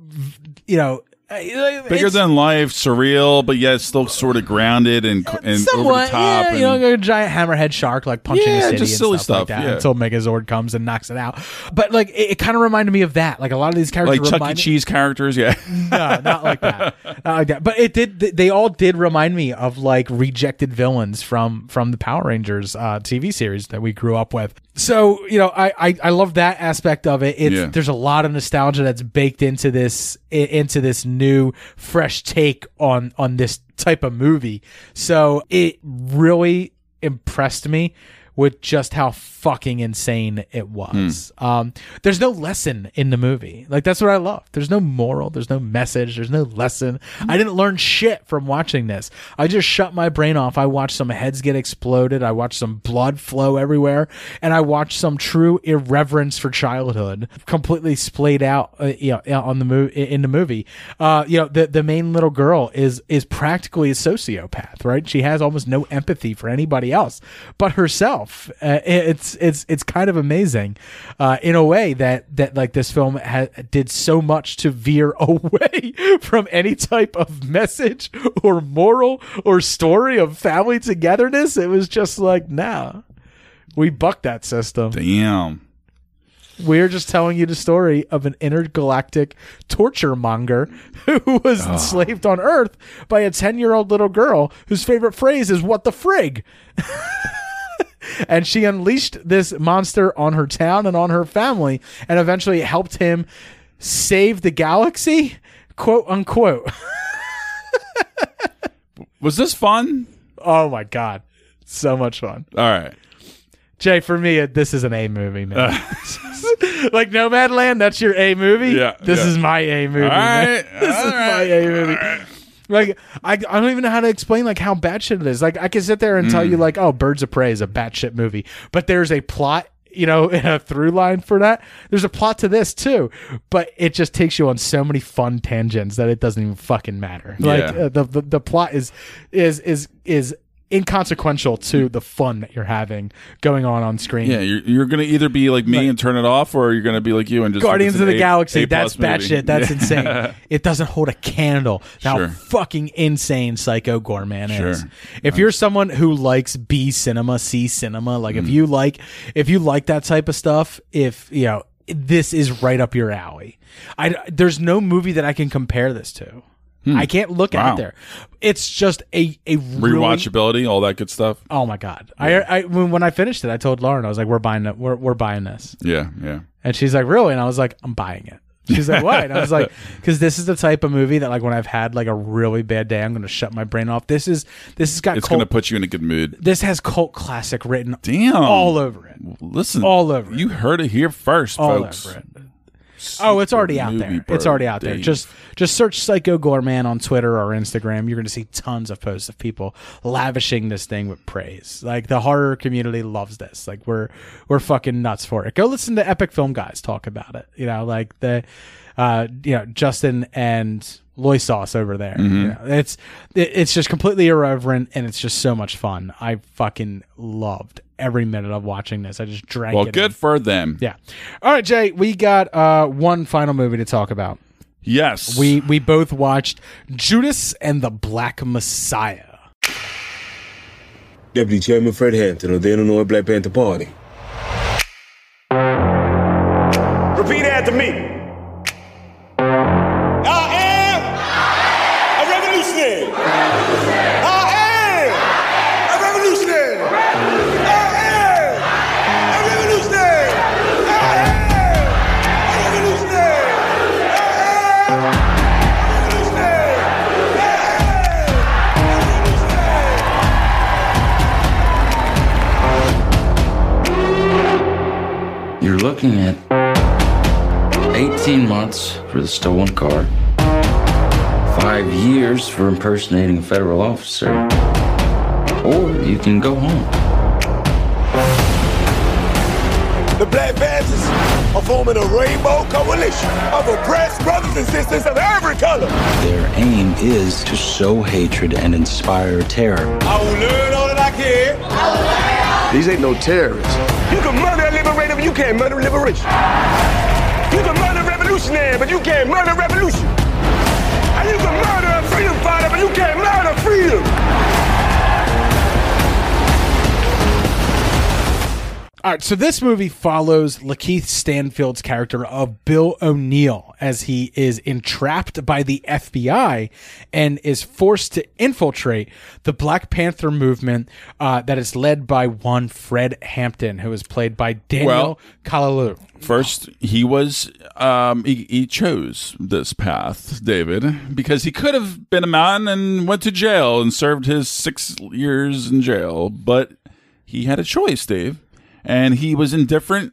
you know. Bigger it's- than life, surreal, but yet still sort of grounded and, and over the top. yeah, and, you know, like a giant hammerhead shark like punching Yeah, a city just and silly stuff, like stuff, that yeah. until Megazord comes and knocks it out. But like, it, it kind of reminded me of that. Like a lot of these characters, like Chuck E. Cheese characters, yeah. no, not like that. Not like that. But it did. They all did remind me of like rejected villains from from the Power Rangers uh, TV series that we grew up with. So you know, I I, I love that aspect of it. It's Yeah. there's a lot of nostalgia that's baked into this into this new fresh take on on this type of movie. So it really impressed me with just how fucking insane it was. Um, there's no lesson in the movie. Like that's what I love. There's no moral. There's no message. There's no lesson. I didn't learn shit from watching this. I just shut my brain off. I watched some heads get exploded. I watched some blood flow everywhere, and I watched some true irreverence for childhood completely splayed out. Uh, you know, on the movie in the movie. Uh, you know, the the main little girl is is practically a sociopath. Right? She has almost no empathy for anybody else but herself. Uh, it's it's it's kind of amazing, uh, in a way that that like this film ha- did so much to veer away from any type of message or moral or story of family togetherness. It was just like, nah, we bucked that system. Damn. We're just telling you the story of an intergalactic torture monger who was enslaved on Earth by a 10 year old little girl whose favorite phrase is, What the frig? and she unleashed this monster on her town and on her family and eventually helped him save the galaxy, quote unquote. Was this fun? Oh my God. So much fun. All right. Jay, for me, this is an A movie, man. Uh. like Nomadland, that's your A movie. Yeah, this yeah. is my A movie. All man. this all is my A movie. Like I, I don't even know how to explain like how batshit it is. Like I can sit there and tell Mm. you like, oh, Birds of Prey is a batshit movie, but there's a plot, you know, and a through line for that. There's a plot to this too, but it just takes you on so many fun tangents that it doesn't even fucking matter. Like Yeah. uh, the, the the plot is is is is inconsequential to the fun that you're having going on on screen. Yeah, you're, you're gonna either be like me and turn it off, or you're gonna be like you and just Guardians of the A- Galaxy, A that's batshit. That's Yeah. insane. It doesn't hold a candle. to How Sure. fucking insane Psycho Goreman is. Sure. If you're someone who likes B cinema, C cinema, like Mm. if you like if you like that type of stuff, if you know this is right up your alley. I there's no movie that I can compare this to. I can't look Hmm. Wow. out there. It's just a a really, Rewatchability, all that good stuff. Oh my god! I, I when, when I finished it, I told Lauren I was like, "We're buying it. We're we're buying this." Yeah, yeah. And she's like, "Really?" And I was like, "I'm buying it." She's like, "Why?" And I was like, "Because this is the type of movie that, like, when I've had like a really bad day, I'm going to shut my brain off. This is this has got It's gonna put you in a good mood. this has cult classic written Damn, all over it, Listen, all over You heard it here first, all folks. Oh, it's already out there. It's already out there. Just just search Psycho Goreman on Twitter or Instagram. You're going to see tons of posts of people lavishing this thing with praise. Like the horror community loves this. Like we're we're fucking nuts for it. Go listen to Epic Film Guys talk about it. You know, like the uh you know Justin and Loy Sauce over there. Mhm. You know, it's it, it's just completely irreverent and it's just so much fun. I fucking loved every minute of watching this. I just drank Well, it good in. for them. Yeah. All right, Jay, we got uh, one final movie to talk about. Yes. We we both watched Judas and the Black Messiah. Deputy Chairman Fred Hampton of the Illinois Black Panther Party. Looking at 18 months for the stolen car, five years for impersonating a federal officer, or you can go home. The Black Panthers are forming a rainbow coalition of oppressed brothers and sisters of every color. Their aim is to sow hatred and inspire terror. I will learn all that I can. These ain't no terrorists. You can murder a liberator, but you can't murder liberation. You can murder a revolutionary, but you can't murder revolution. And you can murder a freedom fighter, but you can't murder freedom. All right, so this movie follows Lakeith Stanfield's character of Bill O'Neill as he is entrapped by the FBI and is forced to infiltrate the Black Panther movement uh, that is led by one Fred Hampton, who is played by Daniel Well-. First, he was um, he, he chose this path, David, because he could have been a man and went to jail and served his six years in jail, but he had a choice, Dave, and he was indifferent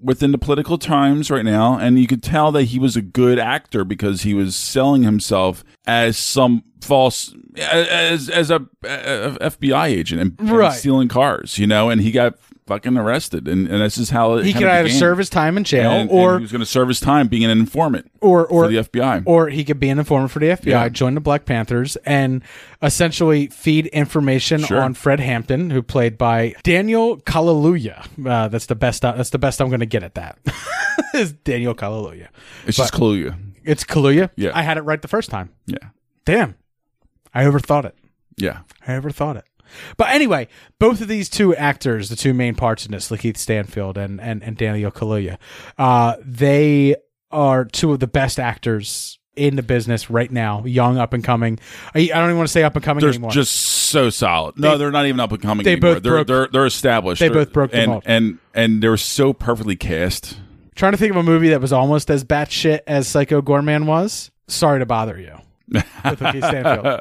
within the political times right now, and you could tell that he was a good actor because he was selling himself as some false as as a, a FBI agent and, and Right. stealing cars, you know, and he got fucking arrested, and, and this is how it He could either began. serve his time in jail And- and or he was going to serve his time being an informant or or for the FBI. or he could be an informant for the FBI, Yeah. join the Black Panthers, and essentially feed information Sure. on Fred Hampton, who played by Daniel Kaluuya. Uh, that's the best. That's the best I'm going to get at that. is Daniel Kaluuya. It's just But- Kaluuya. It's Kaluuya. Yeah. I had it right the first time. Yeah. Damn, I overthought it. Yeah. I overthought it. But anyway, both of these two actors, the two main parts in this, Lakeith Stanfield and and, and Daniel Kaluuya, uh, they are two of the best actors in the business right now, young, up and coming. I, I don't even want to say up and coming They're anymore. just so solid. No, They- are not even up and coming. they anymore. both they're, broke- they're they're established. they They're- both broke the and mold. and and they were so perfectly cast. trying to think of a movie that was almost as batshit as Psycho Goreman was. Sorry to bother you. With Lakeith Stanfield.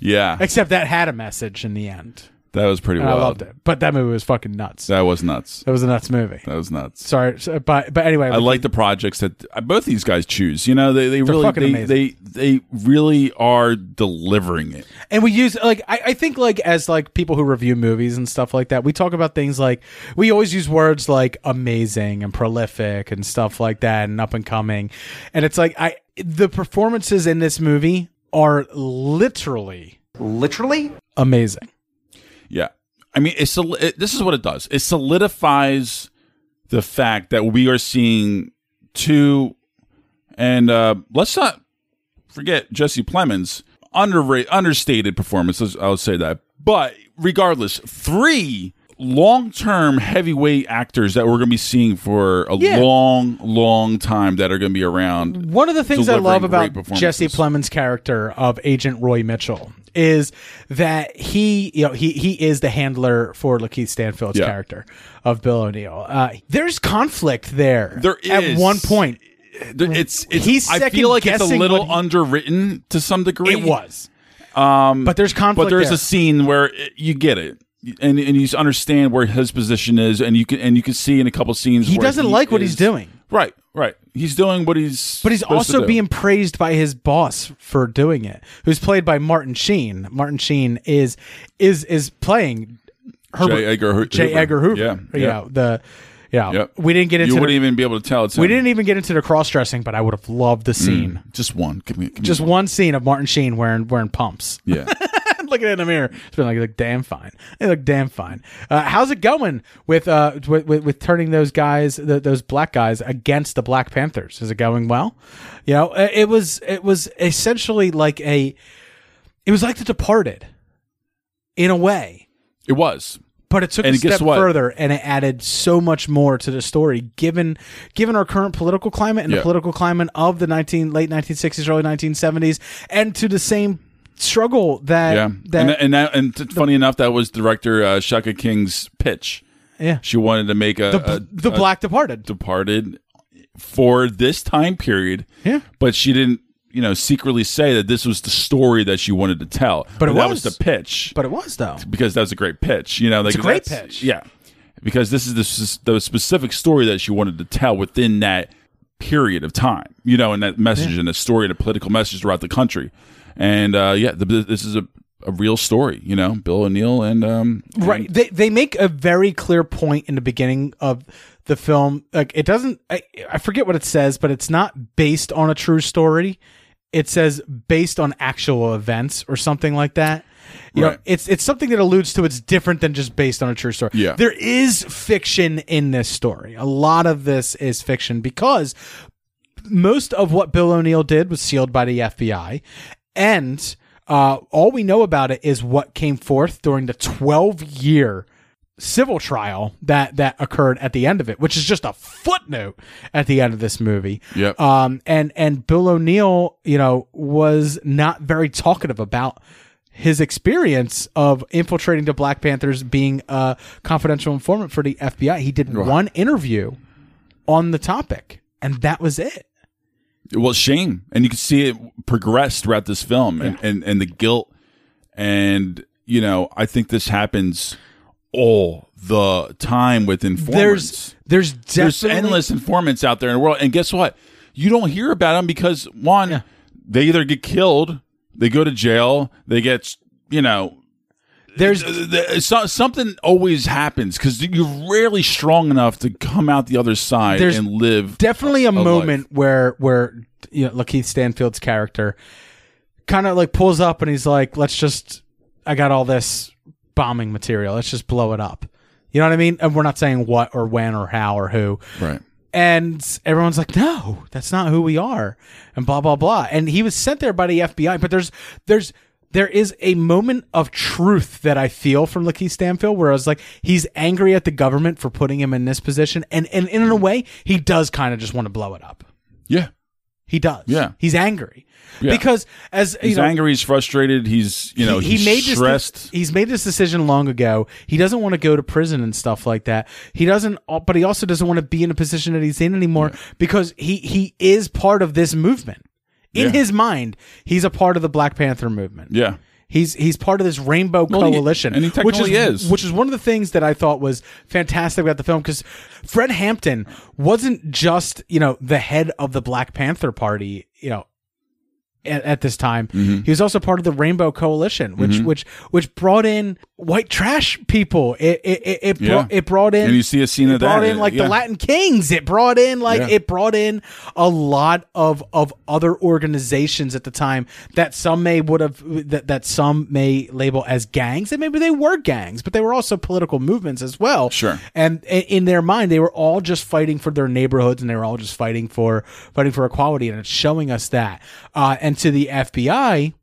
Yeah, Except that had a message in the end. That was pretty And I loved it. But that movie was fucking nuts. That was nuts. That was a nuts movie. That was nuts. Sorry, so- but but anyway, I like the projects that uh, both these guys choose. You know, they, they really they, amazing. they they really are delivering it. and we use like I, I think like as like people who review movies and stuff like that we talk about things like we always use words like amazing and prolific and stuff like that and up and coming and it's like i the performances in this movie are literally literally amazing Yeah. I mean, it's it, this is what it does. It solidifies the fact that we are seeing two, and uh, let's not forget Jesse Plemons underrated, understated performances. I'll say that, but regardless, three long-term heavyweight actors that we're going to be seeing for a Yeah. long, long time that are going to be around. one of the things i love about jesse plemons character of agent roy mitchell is that he you know he he is the handler for lakeith stanfield's Yeah. character of bill o'neill uh, there's conflict there There at one point It's, it's He's I feel like it's a little he- underwritten to some degree. It was. Um, But there's conflict But there's there. a scene where it- you get it, and and you understand where his position is, and you can and you can see in a couple scenes He doesn't like what he's doing. Right, right. He's doing what he's. But he's also being praised by his boss for doing it, who's played by Martin Sheen. Martin Sheen is is is playing J. Edgar Hoo- J. Hoover. Edgar Hoover. Yeah, You yeah. know, the yeah. Yep. We didn't get into You wouldn't even be able to tell. It's we him. didn't even get into the cross dressing, but I would have loved the scene. Mm, just one. Give me, give me Just one scene of Martin Sheen wearing wearing pumps. Yeah. looking in the mirror. It's been like, look damn fine. They look damn fine. Uh, how's it going with uh with, with, with turning those guys, th those black guys, against the Black Panthers? Is it going well? You know, uh, it was it was essentially like a, it was like The Departed, in a way. It was. But it took And a step further, and it added so much more to the story. Given given our current political climate and Yeah. the political climate of the nineteen late nineteen sixties, early nineteen seventies, and to the same struggle that yeah, that and and that, and t- funny enough, that was director uh, Shaka King's pitch. Yeah. she wanted to make a The- a- the a Black Departed. Departed for this time period. Yeah, but she didn't, you know, secretly say that this was the story that she wanted to tell. But it that was. was the pitch. But it was though. because that was a great pitch. You know, like It's a great pitch. Yeah, because this is the the specific story that she wanted to tell within that period of time. You know, and that message Yeah. and the story and the political message throughout the country. And uh, yeah, the, this is a, a real story. You know, Bill O'Neill and um, right they they make a very clear point in the beginning of the film like it doesn't I, I forget what it says but it's not based on a true story it says based on actual events or something like that. You know, it's it's something that alludes to it's different than just based on a true story. Yeah. There is fiction in this story. A lot of this is fiction because most of what Bill O'Neill did was sealed by the FBI, and uh, all we know about it is what came forth during the 12 year civil trial that that occurred at the end of it, which is just a footnote at the end of this movie. Yep. Um, and and Bill O'Neill, you know, was not very talkative about his experience of infiltrating the Black Panthers, being a confidential informant for the FBI. He did one interview on the topic, and that was it. Well, shame, and you can see it progress throughout this film, and, and and the guilt, and you know, I think this happens all the time with informants. There's there's There's endless informants out there in the world, and guess what? You don't hear about them because one, they either get killed, they go to jail, they get you know. There's uh, so, something always happens because you're rarely strong enough to come out the other side There's and live. definitely a life. moment where where you know Lakeith Stanfield's character kind of like pulls up and he's like, "Let's just, I got all this bombing material. Let's just blow it up." You know what I mean? And we're not saying what or when or how or who. Right. And everyone's like, "No, that's not who we are," and blah blah blah. And he was sent there by the FBI. But there's there's there is a moment of truth that I feel from Lakeith Stanfield where I was like, he's angry at the government for putting him in this position, and and, and in a way, he does kind of just want to blow it up. Yeah. He does. Yeah. He's angry. Yeah. Because as you He's know, angry. He's frustrated. He's you know he, he's he made this he's made this decision long ago. He doesn't want to go to prison and stuff like that. He doesn't but he also doesn't want to be in a position that he's in anymore because he he is part of this movement. In Yeah. his mind, he's a part of the Black Panther movement. yeah. He's he's part of this rainbow Well, he- coalition, and he which is, is. which is one of the things that I thought was fantastic about the film because Fred Hampton wasn't just you know the head of the Black Panther Party, you know. At, at this time, Mm-hmm. he was also part of the Rainbow Coalition, which Mhm. which which brought in white trash people. It it it, it, Yeah. brought, it brought in And you see a scene of brought that, in like yeah. the Latin Kings. It brought in like Yeah. it brought in a lot of of other organizations at the time that some may would have that, that some may label as gangs and maybe they were gangs but they were also political movements as well Sure. and in their mind they were all just fighting for their neighborhoods and they were all just fighting for fighting for equality and it's showing us that uh, and to the FBI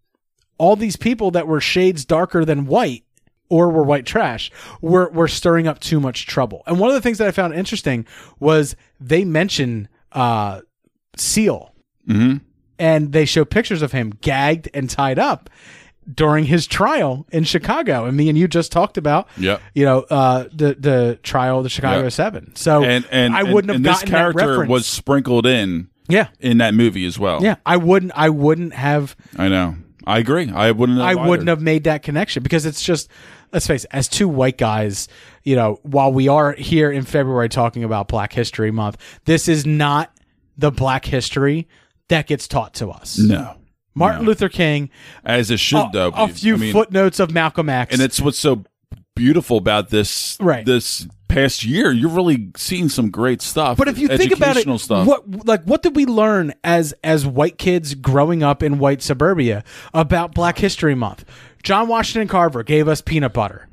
all these people that were shades darker than white or were white trash were were stirring up too much trouble. And one of the things that I found interesting was they mention uh Seale Mm-hmm. and they show pictures of him gagged and tied up during his trial in Chicago. And me and you just talked about Yep. you know, uh the the trial of the Chicago Yep. Seven. So and and I wouldn't have and this gotten that character reference. was sprinkled in. Yeah. In that movie as well. yeah, I wouldn't I wouldn't have I know. I agree. I wouldn't. Have I either. wouldn't have made that connection because it's just let's face it, as two white guys, you know, while we are here in February talking about Black History Month, this is not the Black history that gets taught to us. No. Martin Luther King, As it should a, though. a few I mean, footnotes of Malcolm X, and it's what's so beautiful about this Right. this past year. You're really seeing some great stuff. But if you think about it, stuff. what like what did we learn as as white kids growing up in white suburbia about Black History Month? John Washington Carver gave us peanut butter.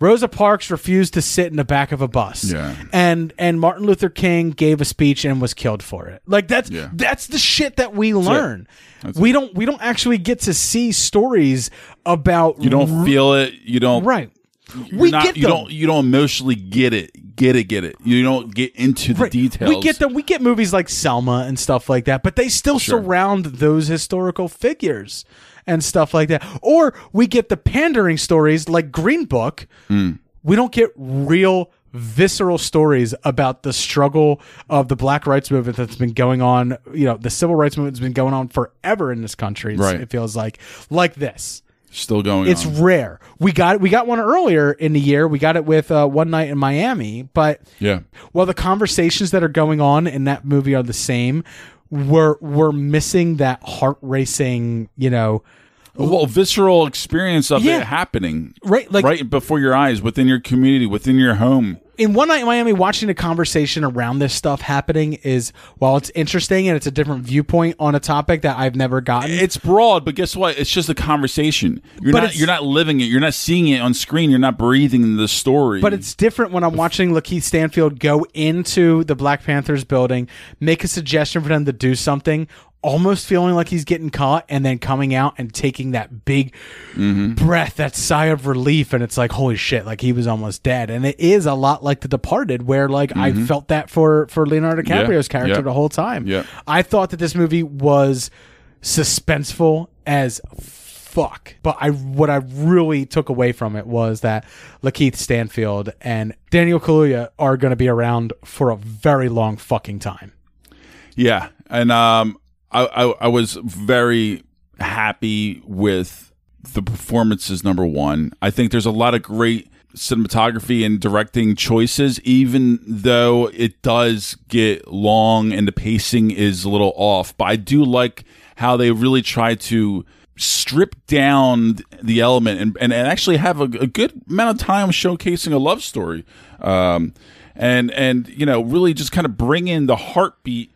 Rosa Parks refused to sit in the back of a bus. Yeah. And and Martin Luther King gave a speech and was killed for it. Like that's Yeah. that's the shit that we it. learn. We don't we don't actually get to see stories about you don't feel it. You don't. right. You're We not- get You don't. You don't emotionally get it. Get it. Get it. You don't get into the details. We get them. We get movies like Selma and stuff like that, but they still Sure. surround those historical figures and stuff like that. Or we get the pandering stories like Green Book. Mm. We don't get real visceral stories about the struggle of the black rights movement that's been going on you know the civil rights movement has been going on forever in this country Right. it feels like like this Still going. it's on. rare we got we got one earlier in the year we got it with uh, one night in miami but Yeah. well, the conversations that are going on in that movie are the same, we're we're missing that heart racing, you know, well visceral experience of Yeah. it happening Right, like- right before your eyes within your community within your home in One Night in Miami, watching the conversation around this stuff happening is while it's interesting and it's a different viewpoint on a topic that I've never gotten. It's broad, but guess what? It's just a conversation. You're But not you're not living it. You're not seeing it on screen. You're not breathing the story. But it's different when I'm watching Lakeith Stanfield go into the Black Panthers building, make a suggestion for them to do something, almost feeling like he's getting caught, and then coming out and taking that big Mm-hmm. breath, that sigh of relief, and it's like, holy shit, like he was almost dead. And it is a lot like The Departed, where like I Mhm. felt that for for Leonardo Yeah, DiCaprio's character yeah. the whole time. Yeah. I thought that this movie was suspenseful as fuck. But I what I really took away from it was that Lakeith Stanfield and Daniel Kaluuya are going to be around for a very long fucking time. Yeah, and um, I, I I was very happy with the performances. Number one, I think there's a lot of great cinematography and directing choices, even though it does get long and the pacing is a little off. But I do like how they really try to strip down the element and, and, and actually have a, a good amount of time showcasing a love story um, and and you know really just kind of bring in the heartbeat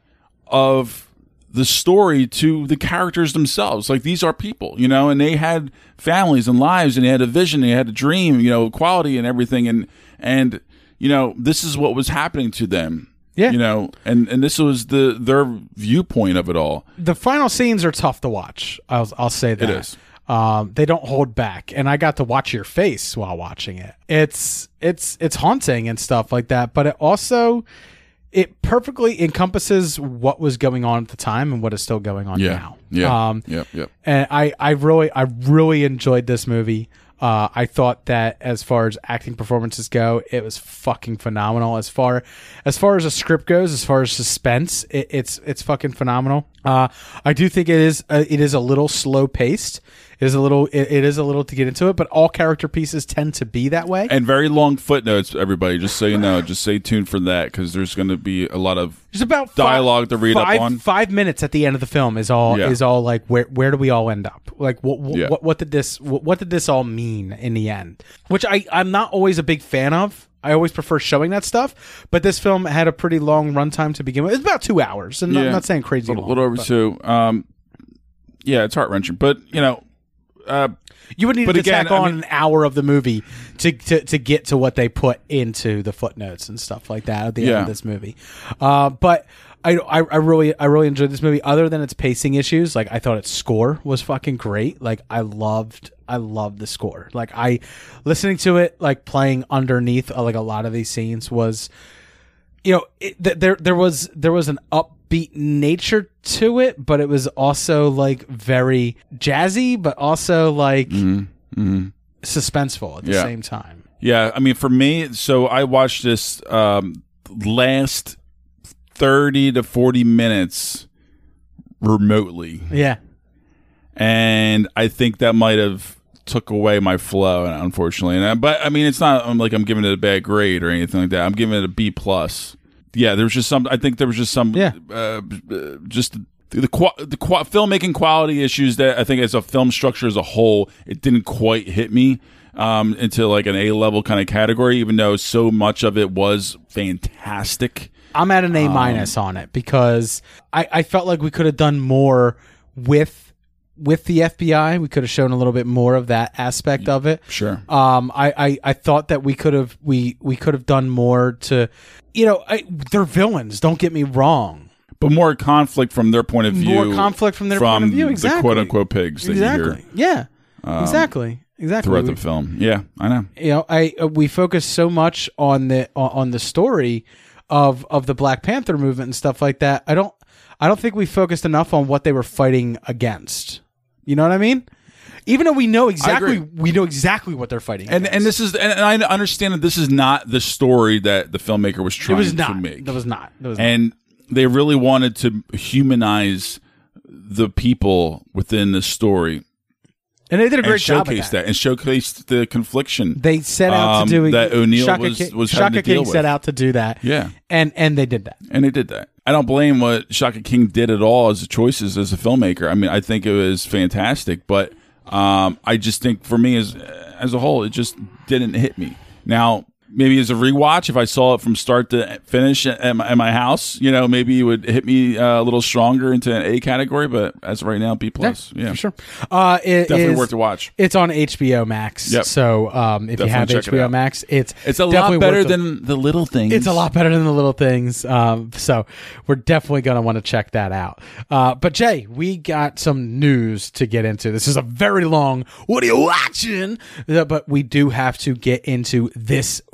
of the story to the characters themselves like these are people you know and they had families and lives and they had a vision they had a dream you know quality and everything and and you know this is what was happening to them Yeah. you know and and this was the their viewpoint of it all The final scenes are tough to watch. I'll I'll say that. It is. Um, they don't hold back, and I got to watch your face while watching it. It's it's it's haunting and stuff like that, but it also it perfectly encompasses what was going on at the time and what is still going on Yeah. now. Yeah. Um, Yep, yep. And I, I really, I really enjoyed this movie. Uh, I thought that as far as acting performances go, it was fucking phenomenal. As far as far as the script goes, as far as suspense, it, it's it's fucking phenomenal. Uh, I do think it is uh, it is a little slow paced. It is a little it, it is a little to get into it, but all character pieces tend to be that way. and very long footnotes everybody just so you know just stay tuned for that because there's going to be a lot of There's about dialogue to read five, up on Five minutes at the end of the film is all Yeah. is all like where where do we all end up? Like what what, Yeah. what what did this what, what did this all mean in the end? Which I I'm not always a big fan of. I always prefer showing that stuff, but this film had a pretty long runtime to begin with. It's about two hours, and I'm not saying crazy a little, long, little over but- two um yeah it's heart-wrenching but you know uh You would need to again, tack I on mean- an hour of the movie to, to to get to what they put into the footnotes and stuff like that at the end of this movie. Uh, but I, I I really I really enjoyed this movie. Other than its pacing issues, like I thought its score was fucking great. Like I loved I loved the score. Like I listening to it like playing underneath uh, like a lot of these scenes was you know it, th- there there was there was an upbeat nature to it but it was also like very jazzy but also like suspenseful at the Yeah. same time. Yeah, I mean, for me, so I watched this um, last thirty to forty minutes remotely, yeah. And I think that might have took away my flow, unfortunately. And I, but I mean, it's not um, like I'm giving it a bad grade or anything like that. I'm giving it a B plus. Yeah, there was just some. I think there was just some. Yeah. uh, just. The the, qua- the qua- filmmaking quality issues that I think as a film structure as a whole, it didn't quite hit me um, into like an A level kind of category, even though so much of it was fantastic. i'm at an a Um, minus on it because i i felt like we could have done more with with the fbi we could have shown a little bit more of that aspect of it Sure. um i i, I thought that we could have we we could have done more to you know I, they're villains don't get me wrong But more conflict from their point of view. More conflict from their point of view, exactly. The quote unquote pigs that exactly you hear yeah um, exactly exactly throughout We- the film. Yeah, I know. you know i uh, we focus so much on the on the story of of the black panther movement and stuff like that i don't i don't think we focused enough on what they were fighting against you know what i mean even though we know exactly we know exactly what they're fighting And and this is and I understand that this is not the story that the filmmaker was it trying was to make. that was not that was not. and they really wanted to humanize the people within the story. And they did a great job at showcase that. and showcased the confliction. they set out um, to do that O'Neill Shaka was was Shaka King set out to do that Yeah. and and they did that and they did that. I don't blame what Shaka King did at all as a choices as a filmmaker. I mean, I think it was fantastic, but um, I just think for me as as a whole, it just didn't hit me. Now, maybe as a rewatch, if I saw it from start to finish at, my, at my house, you know, maybe it would hit me uh, a little stronger into an A category. But as of right now, B plus. Yeah, for sure. Uh, it Definitely is- worth to watch. It's on HBO Max. Yep. So um, if Definitely you have check it HBO. Max, it's It's a lot better worth the- than the little things. It's a lot better than the little things. Um, so we're definitely going to want to check that out. Uh, but Jay, we got some news to get into. This is a very long. What are you watching? Uh, But we do have to get into this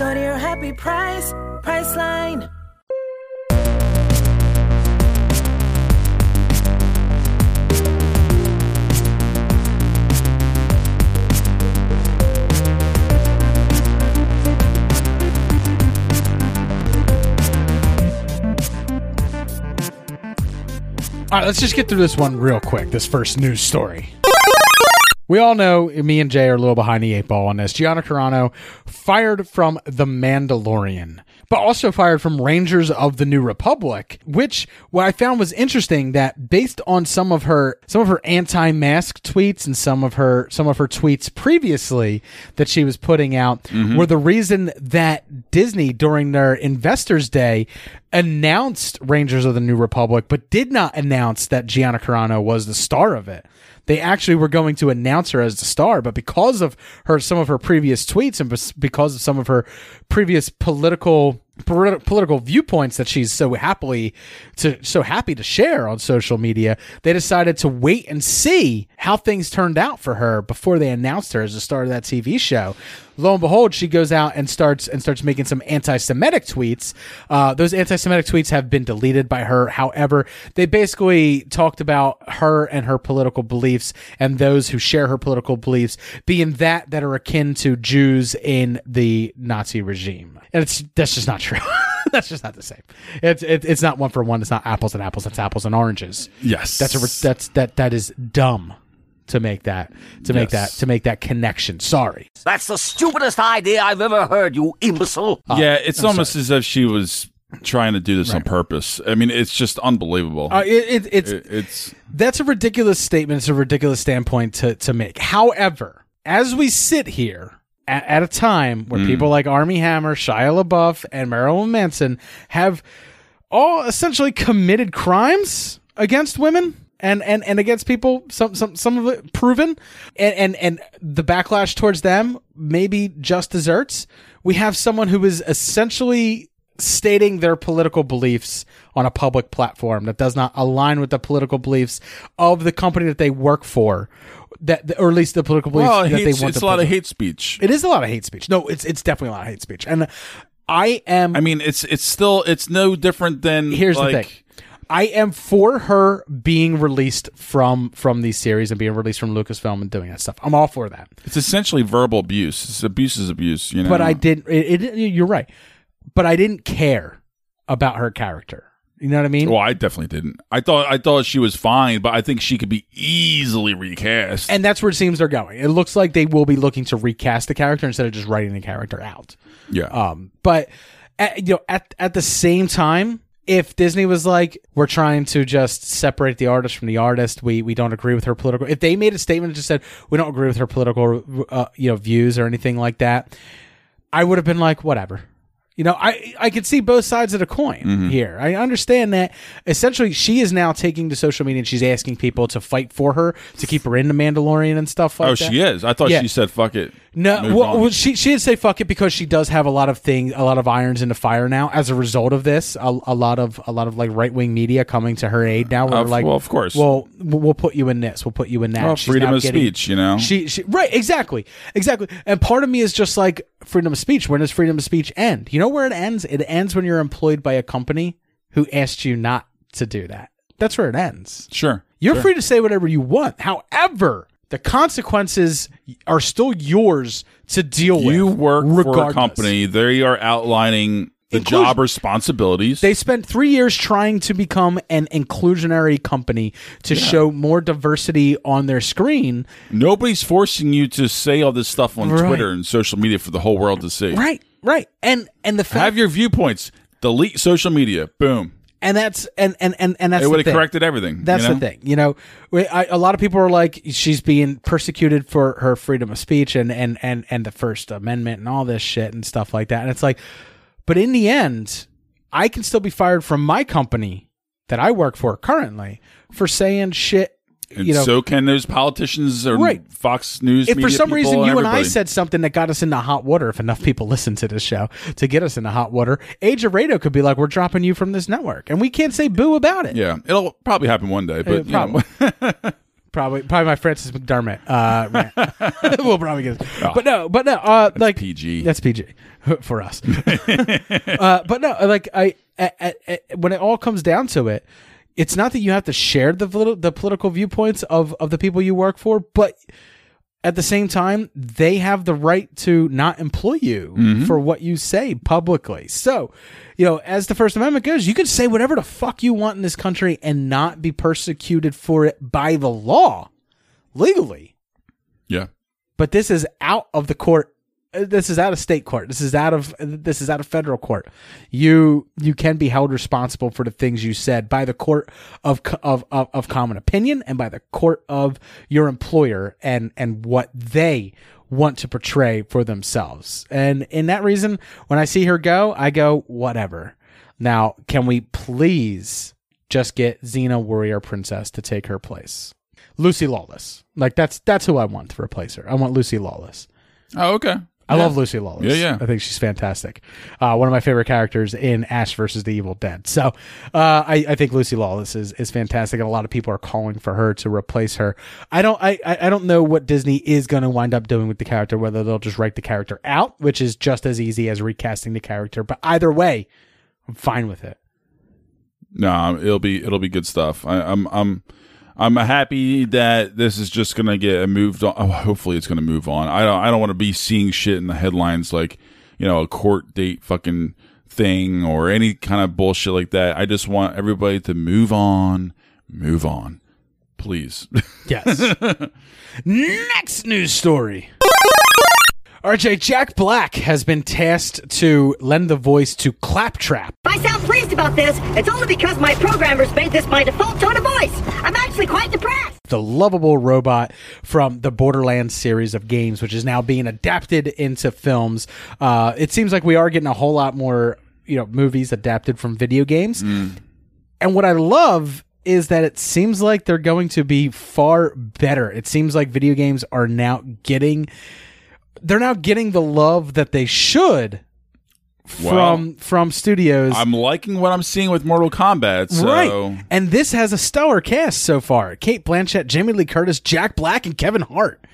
Go to your happy price, Priceline. All right, let's just get through this one real quick. This first news story. We all know me and Jay are a little behind the eight ball on this. Gina Carano fired from The Mandalorian, but also fired from Rangers of the New Republic, which what I found was interesting that based on some of her some of her anti-mask tweets and some of her some of her tweets previously that she was putting out mm-hmm. were the reason that Disney during their Investors Day announced Rangers of the New Republic, but did not announce that Gina Carano was the star of it. They actually were going to announce her as the star, but because of her some of her previous tweets and because of some of her previous political politi- political viewpoints that she's so happily to so happy to share on social media, they decided to wait and see how things turned out for her before they announced her as the star of that TV show. Lo and behold, she goes out and starts and starts making some anti-Semitic tweets. Uh, those anti-Semitic tweets have been deleted by her. However, they basically talked about her and her political beliefs and those who share her political beliefs being that that are akin to Jews in the Nazi regime, and it's that's just not true. that's just not the same. It's it, it's not one for one. It's not apples and apples. It's apples and oranges. Yes. that's a that's that that is dumb to make that to make that to make that connection. Sorry. That's the stupidest idea I've ever heard, you imbecile. yeah, it's almost as if she was trying to do this on purpose. I mean, it's just unbelievable. Uh, it, it, it's It- it's that's a ridiculous statement. It's a ridiculous standpoint to to make. However, as we sit here at, at a time where Mm. people like Armie Hammer, Shia LaBeouf, and Marilyn Manson have all essentially committed crimes against women. And, and, and against people, some some some of it proven, and, and and the backlash towards them maybe just desserts. We have someone who is essentially stating their political beliefs on a public platform that does not align with the political beliefs of the company that they work for, that or at least the political beliefs well, that they want. it's a lot of hate speech. It is a lot of hate speech. No, it's it's definitely a lot of hate speech, and I am. I mean, it's it's still it's no different than Here's like, the thing. I am for her being released from from these series and being released from Lucasfilm and doing that stuff. I'm all for that. It's essentially verbal abuse. It's abuse is abuse. You know. But I didn't. It, it, you're right. But I didn't care about her character. You know what I mean? Well, I definitely didn't. I thought I thought she was fine, but I think she could be easily recast. And that's where it seems they're going. It looks like they will be looking to recast the character instead of just writing the character out. yeah. Um, but at, you know, at at the same time, if Disney was like, we're trying to just separate the artist from the artist, we we don't agree with her political. If they made a statement that just said we don't agree with her political, uh, you know, views or anything like that, I would have been like, whatever. You know, I I could see both sides of the coin Mhm. here. I understand that essentially she is now taking to social media and she's asking people to fight for her to keep her in the Mandalorian and stuff like oh, that. Oh, she is. I thought Yeah. she said fuck it. No, well, well, she she did say fuck it because she does have a lot of things, a lot of irons in the fire now. As a result of this, a, a lot of a lot of like right wing media coming to her aid now. We're like, well, of course. well, we'll put you in this, we'll put you in that. Well, She's freedom of speech, you know? She, she right, exactly, exactly. And part of me is just like freedom of speech. When does freedom of speech end? You know where it ends? It ends when you're employed by a company who asked you not to do that. That's where it ends. Sure. You're Sure. free to say whatever you want. However, the consequences are still yours to deal with. You work for a regardless. company. They are outlining the Inclusion- job responsibilities. They spent three years trying to become an inclusionary company to show more diversity on their screen. Nobody's forcing you to say all this stuff on Right. Twitter and social media for the whole world to see. Right, right, and and the fact Have your viewpoints. Delete social media. Boom. and that's and and and, and that's It would've corrected everything, That's you know? the thing. You know, we, I, a lot of people are like she's being persecuted for her freedom of speech and and and and the First Amendment and all this shit and stuff like that. And it's like, but in the end, I can still be fired from my company that I work for currently for saying shit. And you know, so can those politicians or Right. Fox News. if for some reason you and I said something that got us into hot water, if enough people listen to this show to get us into hot water, Age of Radio could be like, "We're dropping you from this network," and we can't say boo about it. yeah, it'll probably happen one day, but probably. probably, probably my Frances McDormand. Uh, we'll probably get, Oh. but no, but no, uh, like PG. That's PG for us. uh, but no, like I, I, I, I- when it all comes down to it, it's not that you have to share the the political viewpoints of of the people you work for, but at the same time, they have the right to not employ you Mhm. for what you say publicly. So, you know, as the First Amendment goes, you can say whatever the fuck you want in this country and not be persecuted for it by the law legally. yeah. But this is out of the court. Uh, This is out of state court. This is out of this is out of federal court. You you can be held responsible for the things you said by the court of of of, of common opinion and by the court of your employer and and what they want to portray for themselves. And in that reason, when I see her go, I go whatever. Now, can we please just get Xena Warrior Princess to take her place? Lucy Lawless. Like that's that's who I want to replace her. I want Lucy Lawless. Oh, okay. I Yeah. love Lucy Lawless. Yeah, yeah. I think she's fantastic. Uh, one of my favorite characters in Ash versus the Evil Dead. So uh, I, I think Lucy Lawless is, is fantastic, and a lot of people are calling for her to replace her. I don't I, I I don't know what Disney is going to wind up doing with the character. Whether they'll just write the character out, which is just as easy as recasting the character. But either way, I'm fine with it. No, it'll be it'll be good stuff. I, I'm I'm I'm happy that this is just gonna get moved on. Oh, hopefully, it's gonna move on. I don't I don't want to be seeing shit in the headlines like you know a court date fucking thing or any kind of bullshit like that. I just want everybody to move on, move on, please. Yes. Next news story. RJ Jack Black has been tasked to lend the voice to Claptrap. I sound pleased about this, it's only because my programmers made this my default tone of voice. I'm actually quite depressed. the lovable robot from the Borderlands series of games, which is now being adapted into films. Uh, it seems like we are getting a whole lot more, you know, movies adapted from video games. And what I love is that it seems like they're going to be far better. It seems like video games are now getting they're now getting the love that they should from from studios. I'm liking what I'm seeing with Mortal Kombat. So Right. And this has a stellar cast so far. Cate Blanchett, Jamie Lee Curtis, Jack Black, and Kevin Hart.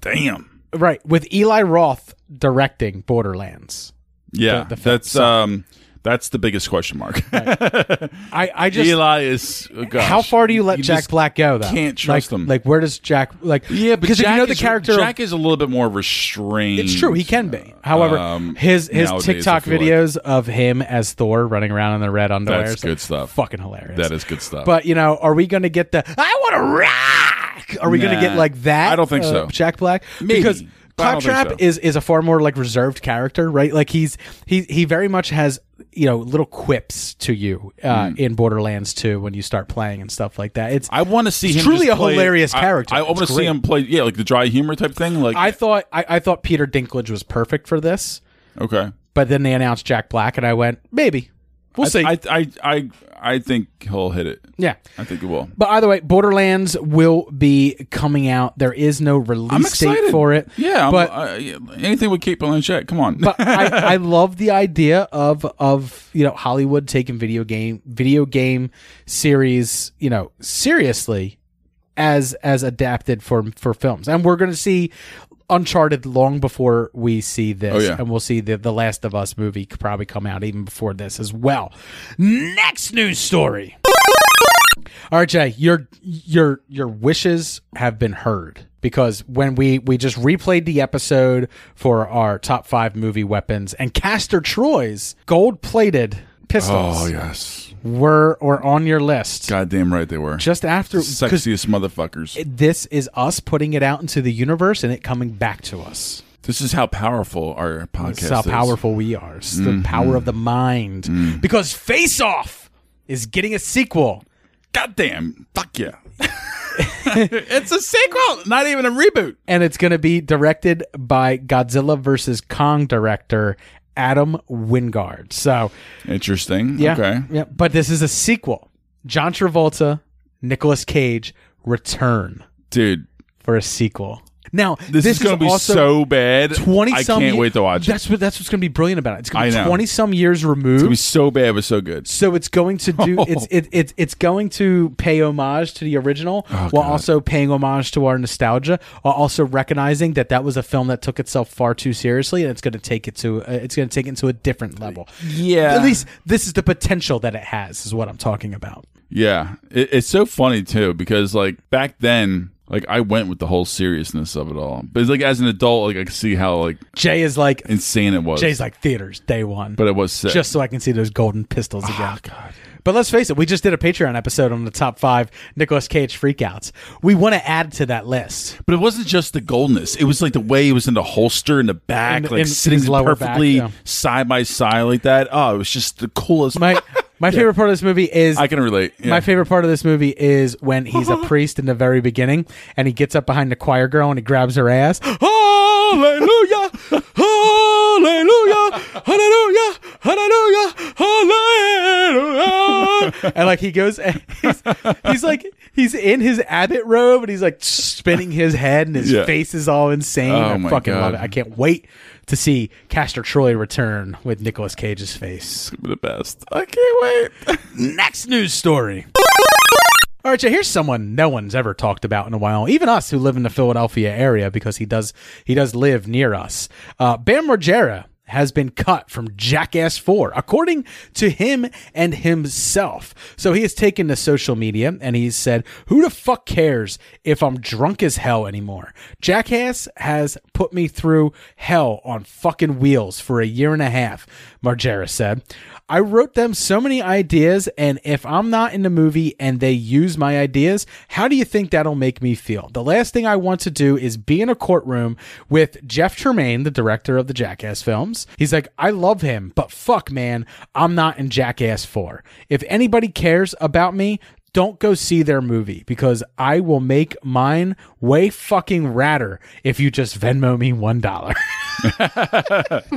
damn. Right. With Eli Roth directing Borderlands. Yeah, The- the that's um that's the biggest question mark. I, I just Eli is oh gosh. how far do you let You Jack Black go though? Can't trust like, him. Like where does Jack like Yeah, because Jack if you know the is, character Jack is a little bit more restrained. It's true, he can be. However, um, his his nowadays, TikTok feel like. videos of him as Thor running around in the red underwear That's good stuff. Fucking hilarious. That is good stuff. But you know, are we going to get the I want to rock? Are we going to get like that? I don't think uh, so. Jack Black Maybe, because but I don't think Claptrap so. is is a far more like reserved character, right? Like he's he he very much has you know little quips to you uh, in Borderlands 2 when you start playing and stuff like that. It's. I want to see him. truly a play- hilarious I- character. I, I, want to see him play. Yeah, like the dry humor type thing. Like I thought I, I thought Peter Dinklage was perfect for this. okay. But then they announced Jack Black, and I went, maybe. We'll I, see. I, I I I think he'll hit it. yeah. I think he will. But either way, Borderlands will be coming out. There is no release date for it. Yeah, I'm- but uh, anything with Cate Blanchett. Come on. but I, I love the idea of of you know Hollywood taking video game video game series you know seriously as as adapted for for films, and we're going to see Uncharted long before we see this, Oh, yeah. and we'll see the the Last of Us movie could probably come out even before this as well. Next news story. RJ, your your your wishes have been heard. because when we we just replayed the episode for our top five movie weapons and Castor Troy's gold plated pistols. Oh yes, were or on your list. goddamn right they were. Just after sexiest motherfuckers. it- this is us putting it out into the universe and it coming back to us. this is how powerful our podcast This is how is. powerful we are. It's the Mhm. power of the mind. Mm. Because Face Off is getting a sequel. Goddamn, fuck yeah. it's a sequel, not even a reboot. and it's going to be directed by Godzilla versus Kong director Adam Wingard. So, Interesting. yeah, Okay. yeah, but this is a sequel. John Travolta, Nicolas Cage return Dude, for a sequel. Now, this, is going to be so bad. Twenty I can't ye- wait to watch it. That's what that's what's going to be brilliant about it. It's going to be twenty some years removed. It's going to be so bad, but so good. So it's going to do it's it, it it's going to pay homage to the original Oh, while also paying homage to our nostalgia, while also recognizing that that was a film that took itself far too seriously, and it's going to take it to uh, it's going to take it to a different level. Yeah. at least this is the potential that it has, is what I'm talking about. Yeah, it, it's so funny too because like back then, like I went with the whole seriousness of it all, but like as an adult, like I can see how like Jay is like insane it was. Jay's like theaters day one, but it was sick. just so I can see those golden pistols Oh, again. But let's face it, we just did a Patreon episode on the top five Nicolas Cage freakouts. We want to add to that list. But it wasn't just the goldness. It was like the way it was in the holster in the back, In- like in sitting lower back, perfectly yeah. side by side like that. Oh, it was just the coolest. My my favorite part of this movie is I can relate. Yeah. My favorite part of this movie is when he's a priest in the very beginning and he gets up behind the choir girl and he grabs her ass. Hallelujah! Hallelujah! Hallelujah! Hallelujah! Hallelujah! And like he goes, and he's, he's like he's in his abbot robe and he's like spinning his head and his Yeah. face is all insane. Oh I my fucking love it. I can't wait to see Castor Troy return with Nicolas Cage's face. the best. I can't wait. Next news story. All right, so here's someone no one's ever talked about in a while, even us who live in the Philadelphia area, because he does he does live near us. Uh, Bam Margera has been cut from Jackass 4, according to him and himself. So he has taken to social media and he's said, Who the fuck cares if I'm drunk as hell anymore? Jackass has put me through hell on fucking wheels for a year and a half, Margera said. I wrote them so many ideas, and if I'm not in the movie and they use my ideas, how do you think that'll make me feel? The last thing I want to do is be in a courtroom with Jeff Tremaine, the director of the Jackass films. He's like, I love him, but fuck, man, I'm not in Jackass 4. If anybody cares about me, don't go see their movie because I will make mine way fucking radder if you just Venmo me one dollar.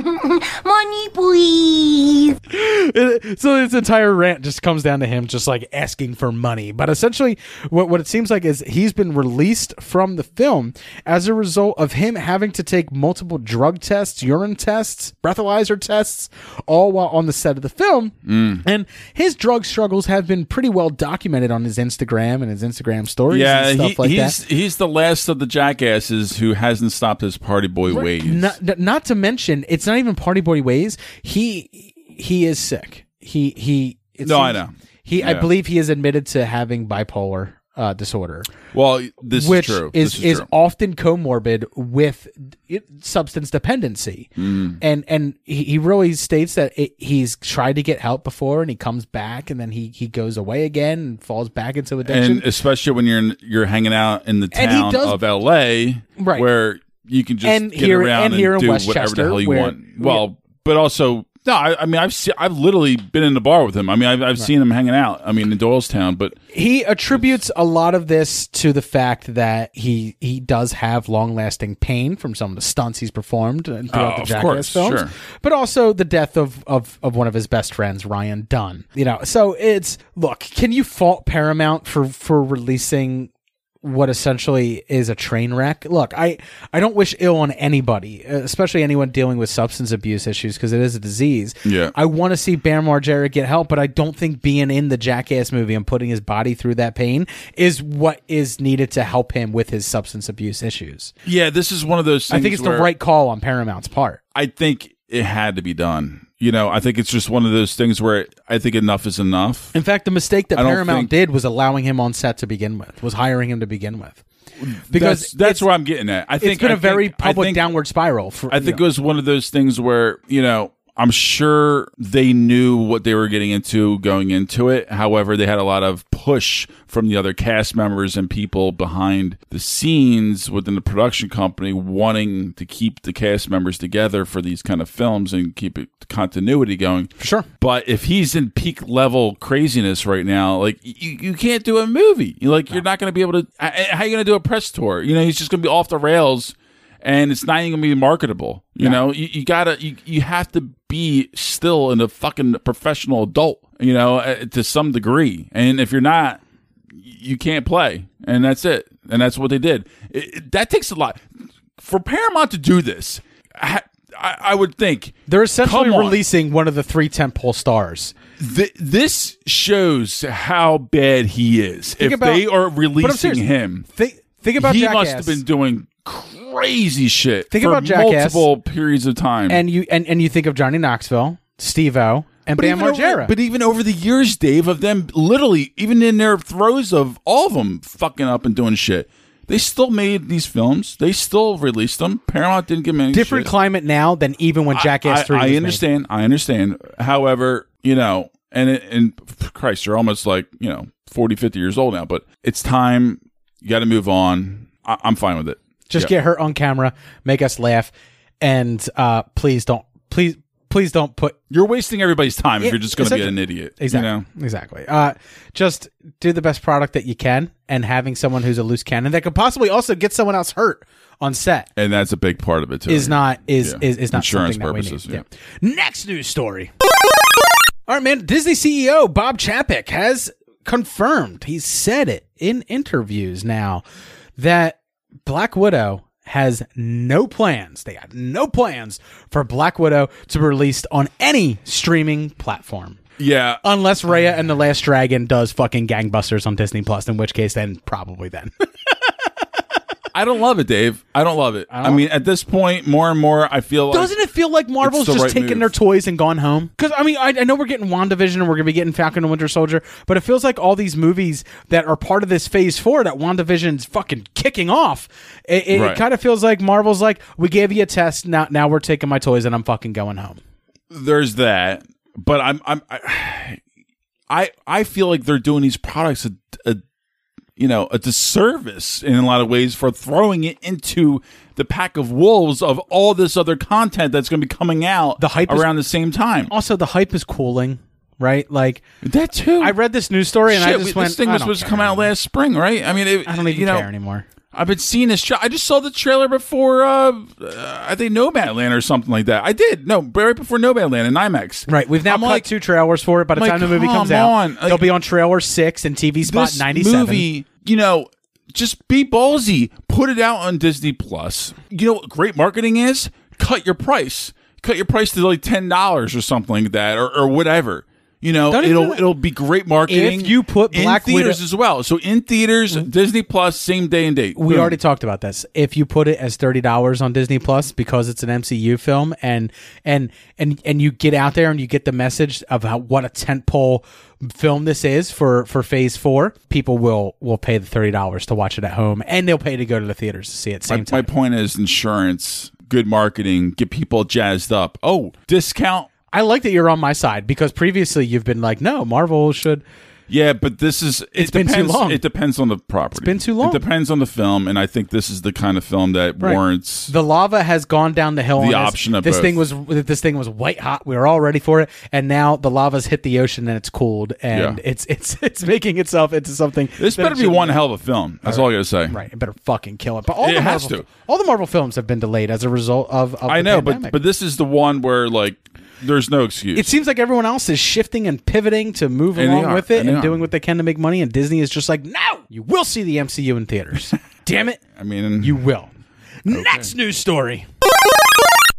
Money, please. so this entire rant just comes down to him just like asking for money. But essentially, what, what it seems like is he's been released from the film as a result of him having to take multiple drug tests, urine tests, breathalyzer tests, all while on the set of the film. Mm. And his drug struggles have been pretty well documented on his Instagram and his Instagram stories Yeah, and stuff he, like he's that. he's the last of the jackasses who hasn't stopped his party boy ways. Not, not to mention, it's not even party boy ways. He he is sick. He he. it No, I know. He, I believe he is admitted to having bipolar uh, disorder. Well, this which is true. Is is is true. often comorbid with it, substance dependency, Mm. and and he, he really states that it, he's tried to get help before, and he comes back, and then he he goes away again and falls back into addiction. and especially when you're in, you're hanging out in the town does- of L.A., Right. where you can just And get here- around and here in do Westchester, whatever the hell you where- want. Well, but also no, I, I mean I've se- I've literally been in the bar with him. I mean I've, I've seen him hanging out. I mean in Doylestown, but he attributes a lot of this to the fact that he he does have long lasting pain from some of the stunts he's performed uh, throughout Oh, the of Jackass course, films, sure. but also the death of, of of one of his best friends, Ryan Dunn. You know, so it's look, can you fault Paramount for for releasing what essentially is a train wreck. Look, I, I don't wish ill on anybody, especially anyone dealing with substance abuse issues, because it is a disease. Yeah. I want to see Bam Margera get help, but I don't think being in the Jackass movie and putting his body through that pain is what is needed to help him with his substance abuse issues. yeah, this is one of those. things I think it's the right call on Paramount's part. I think it had to be done. You know, I think it's just one of those things where I think enough is enough. In fact, the mistake that Paramount think- did was allowing him on set to begin with, was hiring him to begin with. because that's, that's where I'm getting at. I think it's been a a very public downward spiral. For, I think it was one of those things where you know I'm sure they knew what they were getting into going into it. However, they had a lot of push from the other cast members and people behind the scenes within the production company wanting to keep the cast members together for these kind of films and keep it, continuity going. Sure. But if he's in peak level craziness right now, like you, you can't do a movie. You like you're not going to be able to. How are you going to do a press tour? You know, he's just going to be off the rails, and it's not even going to be marketable. You Yeah. know, you, you gotta you, you have to be still in a fucking professional adult. You know, uh, to some degree, and if you're not, you can't play, and that's it. And that's what they did. It, it- that takes a lot for Paramount to do this. I, I, I would think they're essentially on. releasing one of the three tentpole stars. Th- this shows how bad he is. Think if about- they are releasing him, Think think about he Jackass. must have been doing crazy shit. Think about Jackass. multiple periods of time. and you and, and you think of Johnny Knoxville, Steve-O, and Bam even Margera. over, but even over the years, Dave, of them literally, even in their throes of all of them fucking up and doing shit, they still made these films. They still released them. Paramount didn't give them any Different shit. climate now than even when Jackass I, Three. I, was made. understand. I understand. However, you know, and it, and Christ, you're almost like you know 40, 50 years old now. But it's time. You got to move on. I, I'm fine with it. Just Yeah. get her on camera, make us laugh, and uh, please don't, please, please don't put. You're wasting everybody's time if you're just going to be an idiot. Exactly. You know? Exactly. Uh, just do the best product that you can, and having someone who's a loose cannon that could possibly also get someone else hurt on set And that's a big part of it too. is not is Yeah. is, is not insurance something that we need. purposes. yeah. Next news story. All right, man. Disney CEO Bob Chapek has confirmed. He said it in interviews now that Black Widow has no plans. They have no plans for Black Widow to be released on any streaming platform. Yeah. Unless Raya and the Last Dragon does fucking gangbusters on Disney Plus, in which case then probably then. I don't love it, Dave. I don't love it. I, don't- mean, at this point, more and more, I feel like Doesn't it feel like Marvel's the just right taken move. their toys and gone home? Because I mean, I, I know we're getting WandaVision and we're going to be getting Falcon and Winter Soldier, but it feels like all these movies that are part of this Phase Four that WandaVision's fucking kicking off. It, it, Right. kind of feels like Marvel's like, we gave you a test, now now we're taking my toys and I'm fucking going home. there's that, but I'm I'm I I, I feel like they're doing these products a you know a disservice in a lot of ways for throwing it into the pack of wolves of all this other content that's going to be coming out The hype is- around the same time. Also, the hype is cooling, right? Like that too. I read this news story and I Shit, just we- went, this thing was supposed to come out last spring, right? I mean, it, I don't even you know, care anymore. I've been seeing this. Tra- I just saw the trailer before. Uh, uh, I think Nomadland or something like that. I did no, right before Nomadland in IMAX. Right, we've now I'm cut like, two trailers for it. By the like, time the movie comes come out. Like, they'll be on trailer six and TV spot this ninety seven. movie, you know, just be ballsy. Put it out on Disney Plus. You know what great marketing is? Cut your price. Cut your price to like ten dollars or something like that, or, or whatever. You know, Don't it'll that. it'll be great marketing. If you put Black in theaters Widow- as well, so in theaters, mm-hmm. Disney Plus, same day and date. We Boom. already talked about this. If you put it as thirty dollars on Disney Plus because it's an MCU film, and and and and you get out there and you get the message of how what a tentpole film this is for for Phase Four, people will will pay the thirty dollars to watch it at home, and they'll pay to go to the theaters to see it. Same my, time. my point is insurance, good marketing, get people jazzed up. Oh, discount. I like that you're on my side because previously you've been like, no, Marvel should. Yeah, but this is it It's been too depends, long. It depends on the property. It's been too long. It depends on the film, and I think this is the kind of film that Right. warrants The lava has gone down the hill. The on this. option of this both. thing was this thing was white hot. We were all ready for it, and now the lava's hit the ocean and it's cooled, and Yeah. it's it's it's making itself into something. This better be one hell of a film. That's all I gotta say. Right, it better fucking kill it. But all It the has Marvel, to. all the Marvel films have been delayed as a result of. of I know, pandemic. but but this is the one where like there's no excuse. it seems like everyone else is shifting and pivoting to move And along are, with it and and, doing what they can to make money. And Disney is just like, no, you will see the MCU in theaters. Damn it, I mean, you will. Next news story.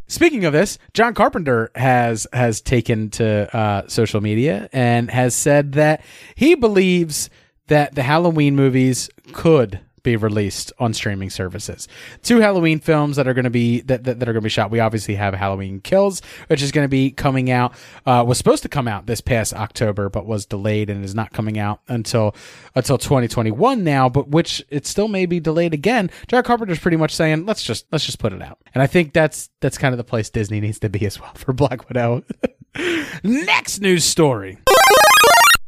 Speaking of this, John Carpenter has has taken to uh, social media and has said that he believes that the Halloween movies could be released on streaming services. Two Halloween films that are going to be that, that, that are going to be shot. We obviously have Halloween Kills, which is going to be coming out. Uh, was supposed to come out this past October, but was delayed and is not coming out until until 2021 now. But which it still may be delayed again. John Carpenter's pretty much saying let's just let's just put it out, and I think that's that's kind of the place Disney needs to be as well for Black Widow. Next news story.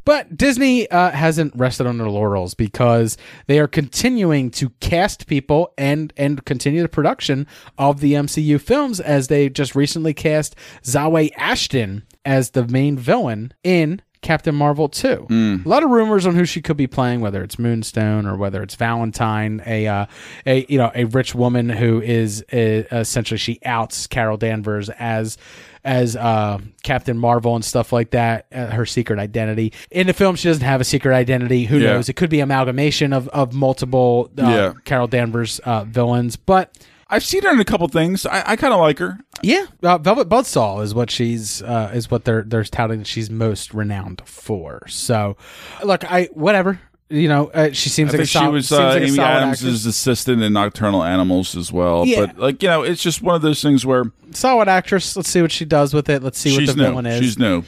But Disney uh, hasn't rested on their laurels because they are continuing to cast people and and continue the production of the MCU films as they just recently cast Zawe Ashton as the main villain in Captain Marvel 2. A lot of rumors on who she could be playing, whether it's Moonstone or whether it's Valentine, a uh, a you know a rich woman who is uh, essentially she outs Carol Danvers as as uh, Captain Marvel and stuff like that, uh, her secret identity. In the film, she doesn't have a secret identity. Who Yeah. knows? It could be amalgamation of, of multiple uh, Yeah. Carol Danvers uh, villains. But I've seen her in a couple things. I, I kind of like her. yeah, uh, Velvet Buzzsaw is what she's uh, is what they're they're touting that she's most renowned for. So, look, I whatever you know, uh, she seems I like a think she was uh, like Amy Adams' assistant in Nocturnal Animals as well. Yeah. But like you know, it's just one of those things where solid actress. Let's see what she does with it. Let's see what the new. villain is. She's new.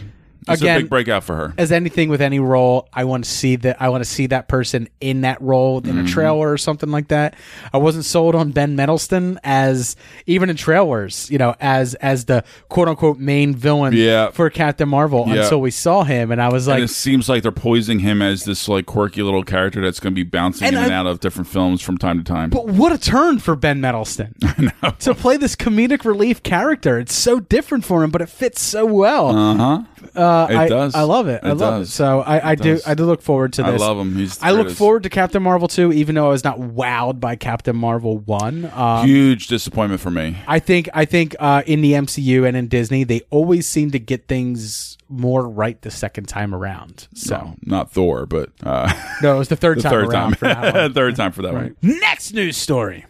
It's Again- a big breakout for her. as anything with any role, I want to see that. I want to see that person in that role in a Mhm. trailer or something like that. I wasn't sold on Ben Mendelsohn as even in trailers, you know, as as the quote unquote main villain Yeah. for Captain Marvel Yeah. until we saw him, and I was and like, it seems like they're poising him as this like quirky little character that's going to be bouncing And in and out of different films from time to time. But what a turn for Ben Mendelsohn to play this comedic relief character. It's so different for him, but it fits so well. Uh huh. Uh, It I, does. I love it. I love does. it. So I, I It do. does. I do look forward to this. I love him. He's I look forward to Captain Marvel too, even though I was not wowed by Captain Marvel one. Um, Huge disappointment for me. I think. I think uh, in the MCU and in Disney, they always seem to get things more right the second time around. So No, not Thor, but uh, no, it was the third the time third time. for that third time for that Right. one. Next news story.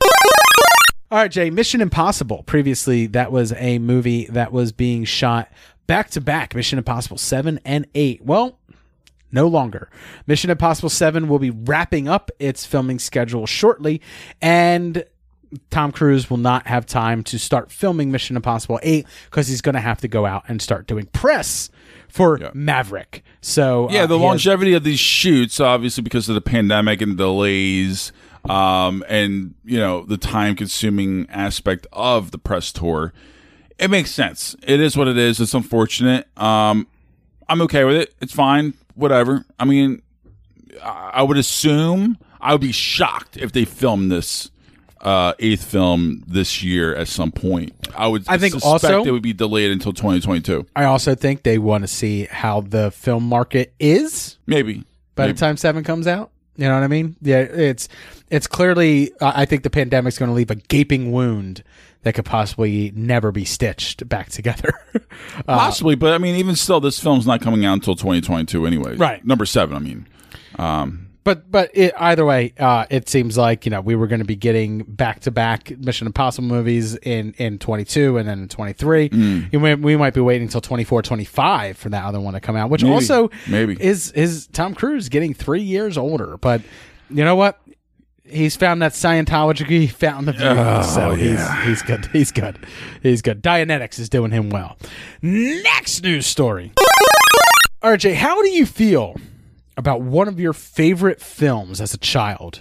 All right, Jay. Mission Impossible. Previously, that was a movie that was being shot back to back. Mission Impossible seven and eight. Well, no longer. Mission Impossible 7 will be wrapping up its filming schedule shortly, and Tom Cruise will not have time to start filming Mission Impossible 8 because he's going to have to go out and start doing press for Maverick. So, Yeah, uh, the he has- longevity of these shoots, obviously because of the pandemic and delays, um, and you know the time-consuming aspect of the press tour, it makes sense. It is what it is. It's unfortunate. Um, I'm okay with it. It's fine. Whatever. I mean, I would assume I would be shocked if they filmed this uh, eighth film this year at some point. I would. I think suspect also- it would be delayed until 2022. I also think they want to see how the film market is Maybe. by Maybe. the time 7 comes out. You know what I mean? Yeah, it's it's clearly I think the pandemic's going to leave a gaping wound that could possibly never be stitched back together. Uh, Possibly, but I mean, even still, this film's not coming out until 2022 anyway. Right. Number seven, I mean. Um, But but it, either way, uh, it seems like you know we were going to be getting back to back Mission Impossible movies in in 22 and then in 23. Mm. You may- we might be waiting until 24, 25 for that other one to come out, which Maybe. also Maybe. is is Tom Cruise getting three years older. But you know what? He's found that Scientology found the view, Oh, so yeah. he's he's good. He's good. He's good. Dianetics is doing him well. Next news story. RJ, how do you feel about one of your favorite films as a child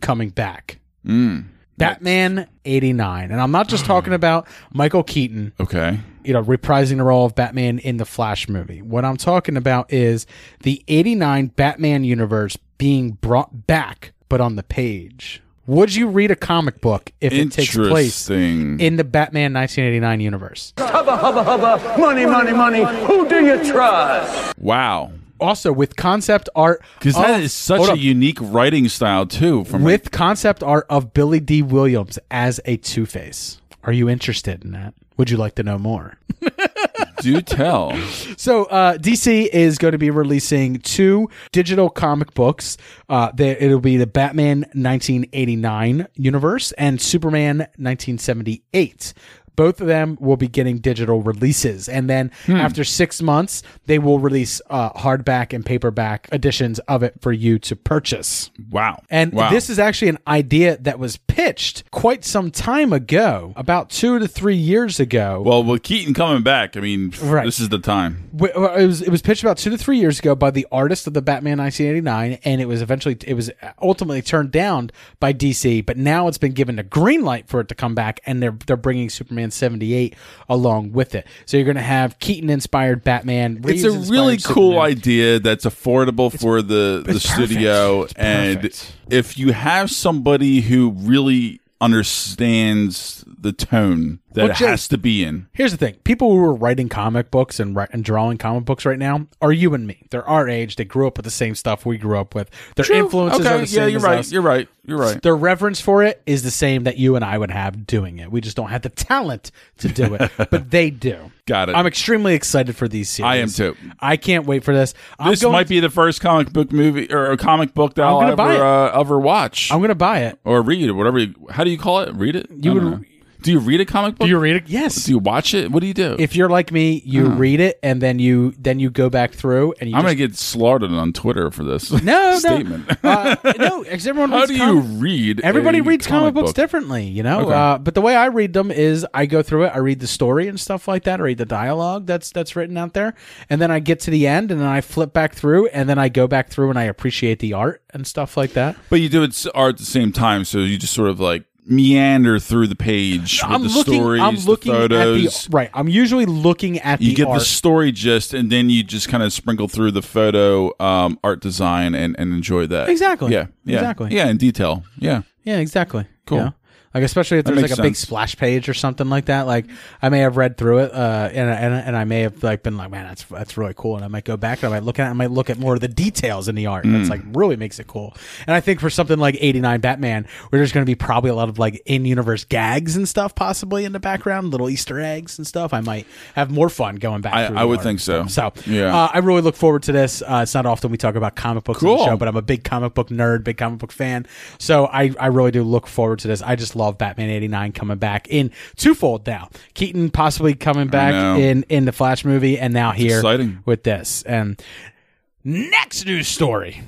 coming back? mm. Batman 89. And I'm not just talking about Michael Keaton, Okay. you know, reprising the role of Batman in the Flash movie. What I'm talking about is the 89 Batman universe being brought back, but on the page. Would you read a comic book if it takes place Interesting. in the Batman 1989 universe? Hubba, hubba, hubba. Money, money, money. Who do you trust? Wow. Also, with concept art, Because that of- is such hold a up. unique writing style, too. From with concept art of Billy Dee Williams as a Two Face. Are you interested in that? Would you like to know more? Do tell. So uh, DC is going to be releasing two digital comic books. Uh, there, it'll be the Batman 1989 universe and Superman 1978. Both of them will be getting digital releases, and then Hmm. after six months, they will release uh, hardback and paperback editions of it for you to purchase. Wow. And Wow. this is actually an idea that was pitched quite some time ago, about two to three years ago. Well, with Keaton coming back, I mean, Right. this is the time. It was it was pitched about two to three years ago by the artist of the Batman 1989, and it was eventually it was ultimately turned down by DC. But now it's been given a green light for it to come back, and they're they're bringing Superman 78 along with it. So you're going to have Keaton inspired Batman. It's a really cool Superman. idea that's affordable for the the studio, It's and if you have somebody who really understands the tone that it Jay- has to be in, Here's the thing: people who are writing comic books and and drawing comic books right now are you and me. They're our age. They grew up with the same stuff we grew up with. Their True. influences Okay, are the same. yeah, you're right. us. You're right. You're right. Their reverence for it is the same that you and I would have doing it. We just don't have the talent to do it, but they do. Got it. I'm extremely excited for these series. I am too. I can't wait for this. I'm this might be the first comic book movie or a comic book that I'm I'll ever buy uh, ever watch I'm gonna buy it. or read it, whatever. You, how do you call it? Read it. You would- know. Do you read a comic book? Do you read it? Yes. Do you watch it? What do you do? If you're like me, you Hmm. read it and then you then you go back through and you. I'm just, gonna get slaughtered on Twitter for this no, statement. no, uh, no. 'cause everyone How reads do you read? Everybody a reads comic, books book? differently, you know. Okay. Uh, but the way I read them is I go through it. I read the story and stuff like that. I read the dialogue that's that's written out there, and then I get to the end, and then I flip back through, and then I go back through and I appreciate the art and stuff like that. But you do it s- art at the same time, so you just sort of like meander through the page with I'm the looking. stories, I'm looking the at photos. the right. I'm usually looking at you the get art. the story gist, and then you just kind of sprinkle through the photo, um, art design, and, and enjoy that. Exactly. Yeah. Yeah. Exactly. Yeah. In detail. Yeah. Yeah, exactly. Cool. Yeah. Like especially if That there's like makes a big sense. splash page or something like that. Like I may have read through it, uh, and and and I may have like been like, man, that's that's really cool, and I might go back and I might look at it, I might look at more of the details in the art. That's Mm. like really makes it cool. And I think for something like '89 Batman, where there's going to be probably a lot of like in-universe gags and stuff, possibly in the background, little Easter eggs and stuff, I might have more fun going back. I- through I the would art think so. So Yeah. uh, I really look forward to this. Uh, it's not often we talk about comic books on Cool. the show, but I'm a big comic book nerd, big comic book fan. So I, I really do look forward to this. I just love Batman 89 coming back in twofold now. Keaton possibly coming back in, in the Flash movie and now here exciting. with this. And next news story.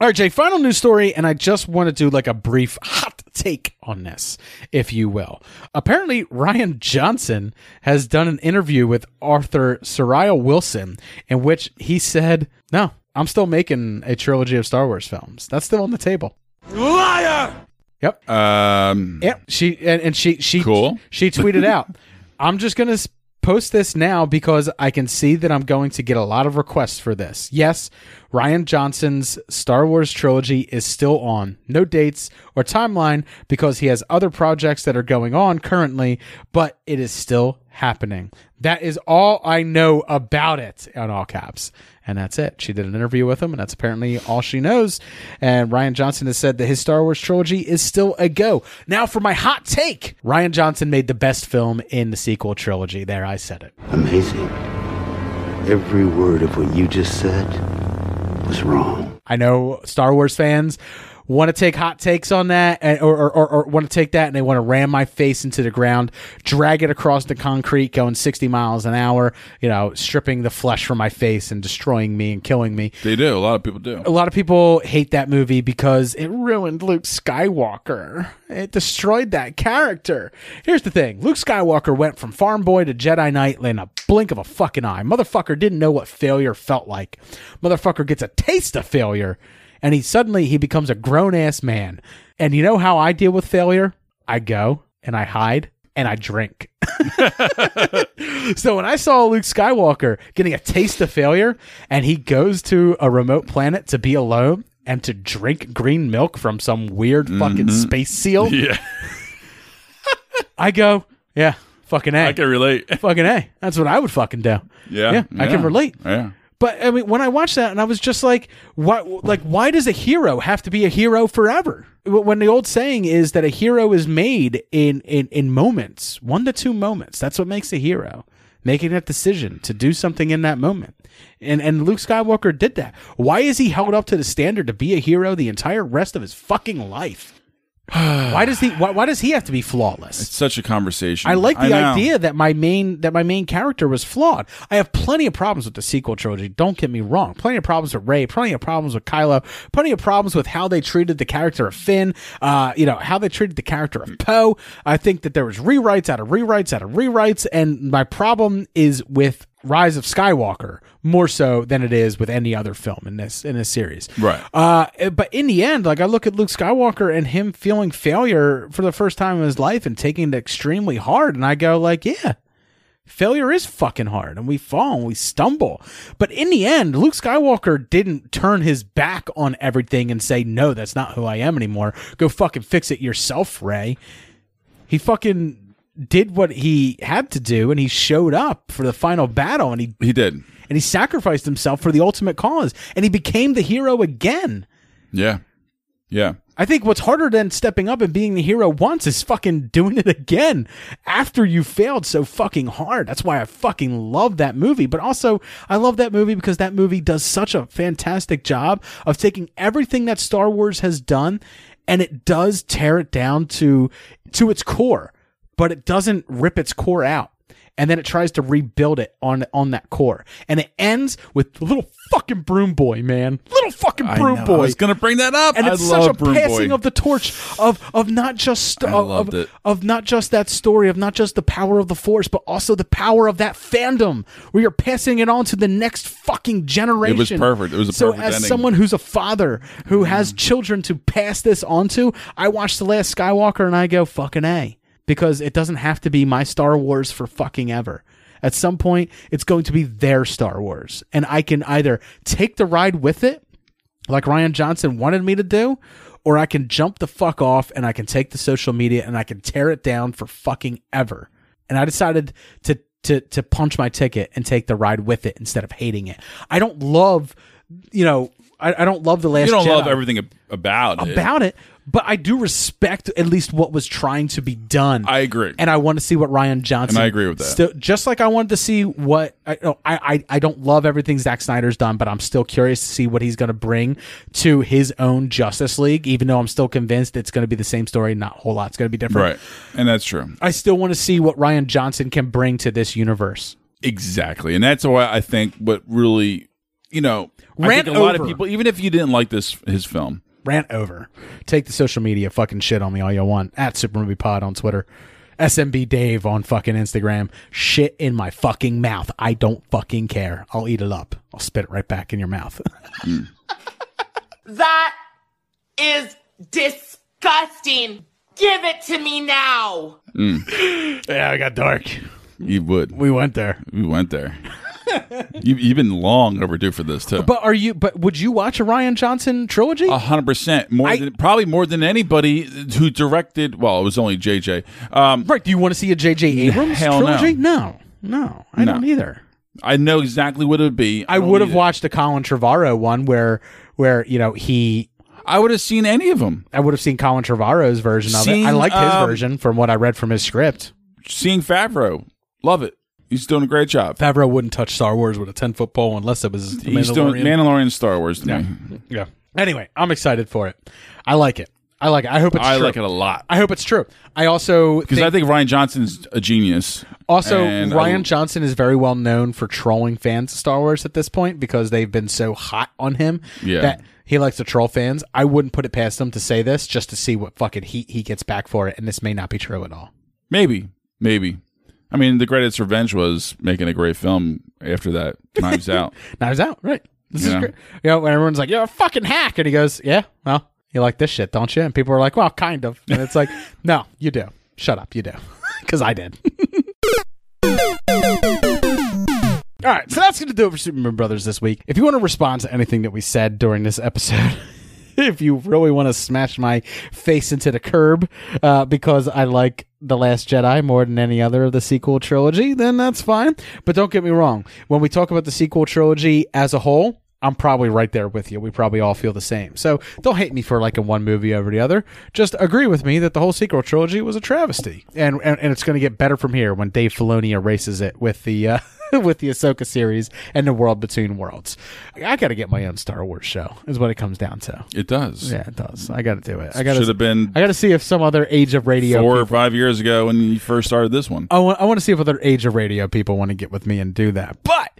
All right, Jay, final news story, and I just want to do like a brief hot take on this, if you will. Apparently, Rian Johnson has done an interview with Arthur Soraya Wilson in which he said, No, I'm still making a trilogy of Star Wars films. That's still on the table. Liar. Yep. Um. Yep. She and, and she she Cool. she tweeted out, "I'm just gonna post this now because I can see that I'm going to get a lot of requests for this. Yes, Rian Johnson's Star Wars trilogy is still on. No dates or timeline because he has other projects that are going on currently, but it is still happening. That is all I know about it on all caps. And that's it. She did an interview with him, and that's apparently all she knows. And Rian Johnson has said that his Star Wars trilogy is still a go. Now, for my hot take Rian Johnson made the best film in the sequel trilogy. There, I said it. Amazing. Every word of what you just said was wrong. I know Star Wars fans want to take hot takes on that and, or, or, or, or want to take that and they want to ram my face into the ground, drag it across the concrete going 60 miles an hour, you know, stripping the flesh from my face and destroying me and killing me. They do. A lot of people do. A lot of people hate that movie because it ruined Luke Skywalker. It destroyed that character. Here's the thing Luke Skywalker went from farm boy to Jedi Knight in a blink of a fucking eye. Motherfucker didn't know what failure felt like. Motherfucker gets a taste of failure and he suddenly he becomes a grown ass man. And you know how I deal with failure? I go and I hide and I drink. so when I saw Luke Skywalker getting a taste of failure and he goes to a remote planet to be alone and to drink green milk from some weird fucking Mhm. space seal, Yeah. I go, yeah, fucking A. I can relate. fucking A. That's what I would fucking do. Yeah. Yeah, I can relate. Yeah. But I mean, when I watched that, and I was just like, "Why? Like, why does a hero have to be a hero forever?" When the old saying is that a hero is made in in in moments, one to two moments. That's what makes a hero. Making that decision to do something in that moment, and and Luke Skywalker did that. Why is he held up to the standard to be a hero the entire rest of his fucking life? why does he? Why, why does he have to be flawless? It's such a conversation. I like the know. idea that my main that my main character was flawed. I have plenty of problems with the sequel trilogy. Don't get me wrong. Plenty of problems with Rey. Plenty of problems with Kylo. Plenty of problems with how they treated the character of Finn. Uh, you know how they treated the character of Poe. I think that there was rewrites out of rewrites out of rewrites, and my problem is with Rise of Skywalker more so than it is with any other film in this in this series. Right. Uh, but in the end, like I look at Luke Skywalker and him feeling failure for the first time in his life and taking it extremely hard, and I go like, yeah, failure is fucking hard, and we fall and we stumble. But in the end, Luke Skywalker didn't turn his back on everything and say, no, that's not who I am anymore. Go fucking fix it yourself, Rey. He fucking did what he had to do and he showed up for the final battle and he He did. And he sacrificed himself for the ultimate cause and he became the hero again. Yeah. Yeah. I think what's harder than stepping up and being the hero once is fucking doing it again after you failed so fucking hard. That's why I fucking love that movie. But also, I love that movie because that movie does such a fantastic job of taking everything that Star Wars has done and it does tear it down to to its core, but it doesn't rip its core out. And then it tries to rebuild it on on that core, and it ends with little fucking broom boy, man, little fucking I broom know, I boy. was gonna bring that up. and I it's such a Broom passing Boy. of the torch of of not just I of, of, of not just that story of not just the power of the force, but also the power of that fandom, where you're passing it on to the next fucking generation. It was perfect. It was a so as ending. someone who's a father who has children to pass this on to, I watch the last Skywalker and I go fucking a because it doesn't have to be my Star Wars for fucking ever. At some point, it's going to be their Star Wars, and I can either take the ride with it like Rian Johnson wanted me to do, or I can jump the fuck off and I can take the social media and I can tear it down for fucking ever. And I decided to to to punch my ticket and take the ride with it instead of hating it. I don't love, you know, I, I don't love the last. You don't Jedi love everything ab- about it. about it, but I do respect at least what was trying to be done. I agree. and I want to see what Rian Johnson. And I agree with that. Still, just like I wanted to see what I, no, I, I, I don't love everything Zack Snyder's done, but I'm still curious to see what he's going to bring to his own Justice League. Even though I'm still convinced it's going to be the same story, not a whole lot. It's going to be different. Right. And that's true. I still want to see what Rian Johnson can bring to this universe. Exactly. And that's why I think what really, you know, I Rant think a lot of people, even if you didn't like this his film, Rant over. Take the social media fucking shit on me all you want. At Super Movie Pod on Twitter. SMB Dave on fucking Instagram. Shit in my fucking mouth. I don't fucking care. I'll eat it up. I'll spit it right back in your mouth. That is disgusting. Give it to me now. Mm. yeah, I got dark. you would. We went there. We went there. You, you've been long overdue for this too. But are you? But would you watch a Rian Johnson trilogy? A hundred percent more than probably more than anybody who directed. Well, it was only JJ. Um, right? Do you want to see a JJ Abrams Hell no. trilogy? No, no, I No. don't either. I know exactly what it would be. I don't would have watched the Colin Trevorrow one where, where you know he. I would have seen any of them. I would have seen Colin Trevorrow's version of it. I liked his um, version from what I read from his script. Seeing Favreau, love it. He's doing a great job. Favreau wouldn't touch Star Wars with a ten foot pole unless it was the He's doing Mandalorian. Mandalorian Star Wars to Yeah. me. Yeah. Anyway, I'm excited for it. I like it. I like it. I hope it's I true. like it a lot I hope it's true. I also because I think Rian Johnson's a genius. Also, And I- Rian Johnson is very well known for trolling fans of Star Wars at this point because they've been so hot on him Yeah. that he likes to troll fans. I wouldn't put it past him to say this just to see what fucking heat he gets back for it, and this may not be true at all. maybe, maybe. I mean, The Greatest Revenge was making a great film after that. Knives Out. Knives out, right? This is Yeah. great. You know, when everyone's like, "You're a fucking hack," and he goes, "Yeah, well, you like this shit, don't you?" And people are like, "Well, kind of," and it's like, "No, you do. Shut up, you do," because I did. All right, so that's going to do it for Superman Brothers this week. If you want to respond to anything that we said during this episode, if you really want to smash my face into the curb uh, because I like The Last Jedi more than any other of the sequel trilogy, then that's fine. But don't get me wrong. When we talk about the sequel trilogy as a whole, I'm probably right there with you. We probably all feel the same. So don't hate me for liking one movie over the other. Just agree with me that the whole sequel trilogy was a travesty, and and, and it's going to get better from here when Dave Filoni erases it with the uh, with the Ahsoka series and the World Between Worlds. I got to get my own Star Wars show. Is what it comes down to. It does. Yeah, it does. I got to do it. I got Should have been I got to see if some other Age of Radio four or five years ago when you first started this one. I want, I want to see if other Age of Radio people want to get with me and do that. But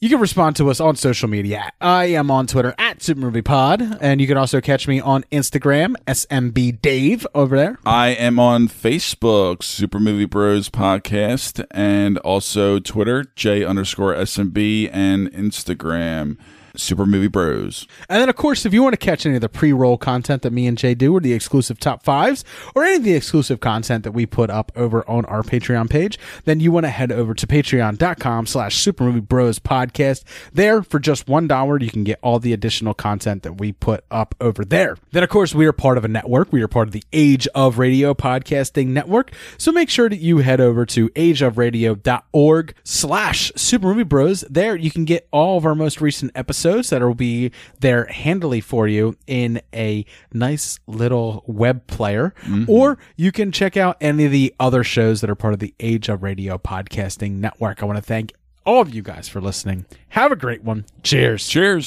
you can respond to us on social media. I am on Twitter at Super Movie Pod, and you can also catch me on Instagram, SMB Dave over there. I am on Facebook, Super Movie Bros Podcast, and also Twitter, J underscore SMB, and Instagram, Super Movie Bros. And then, of course, if you want to catch any of the pre-roll content that me and Jay do, or the exclusive top fives, or any of the exclusive content that we put up over on our Patreon page, then you want to head over to patreon.com slash super movie bros podcast. There, for just $1, you can get all the additional content that we put up over there. Then, of course, we are part of a network. We are part of the Age of Radio podcasting network. So make sure that you head over to ageofradio.org slash super movie bros. There, you can get all of our most recent episodes that will be there handily for you in a nice little web player. Mm-hmm. Or you can check out any of the other shows that are part of the Age of Radio podcasting network. I want to thank all of you guys for listening. Have a great one. Cheers. Cheers.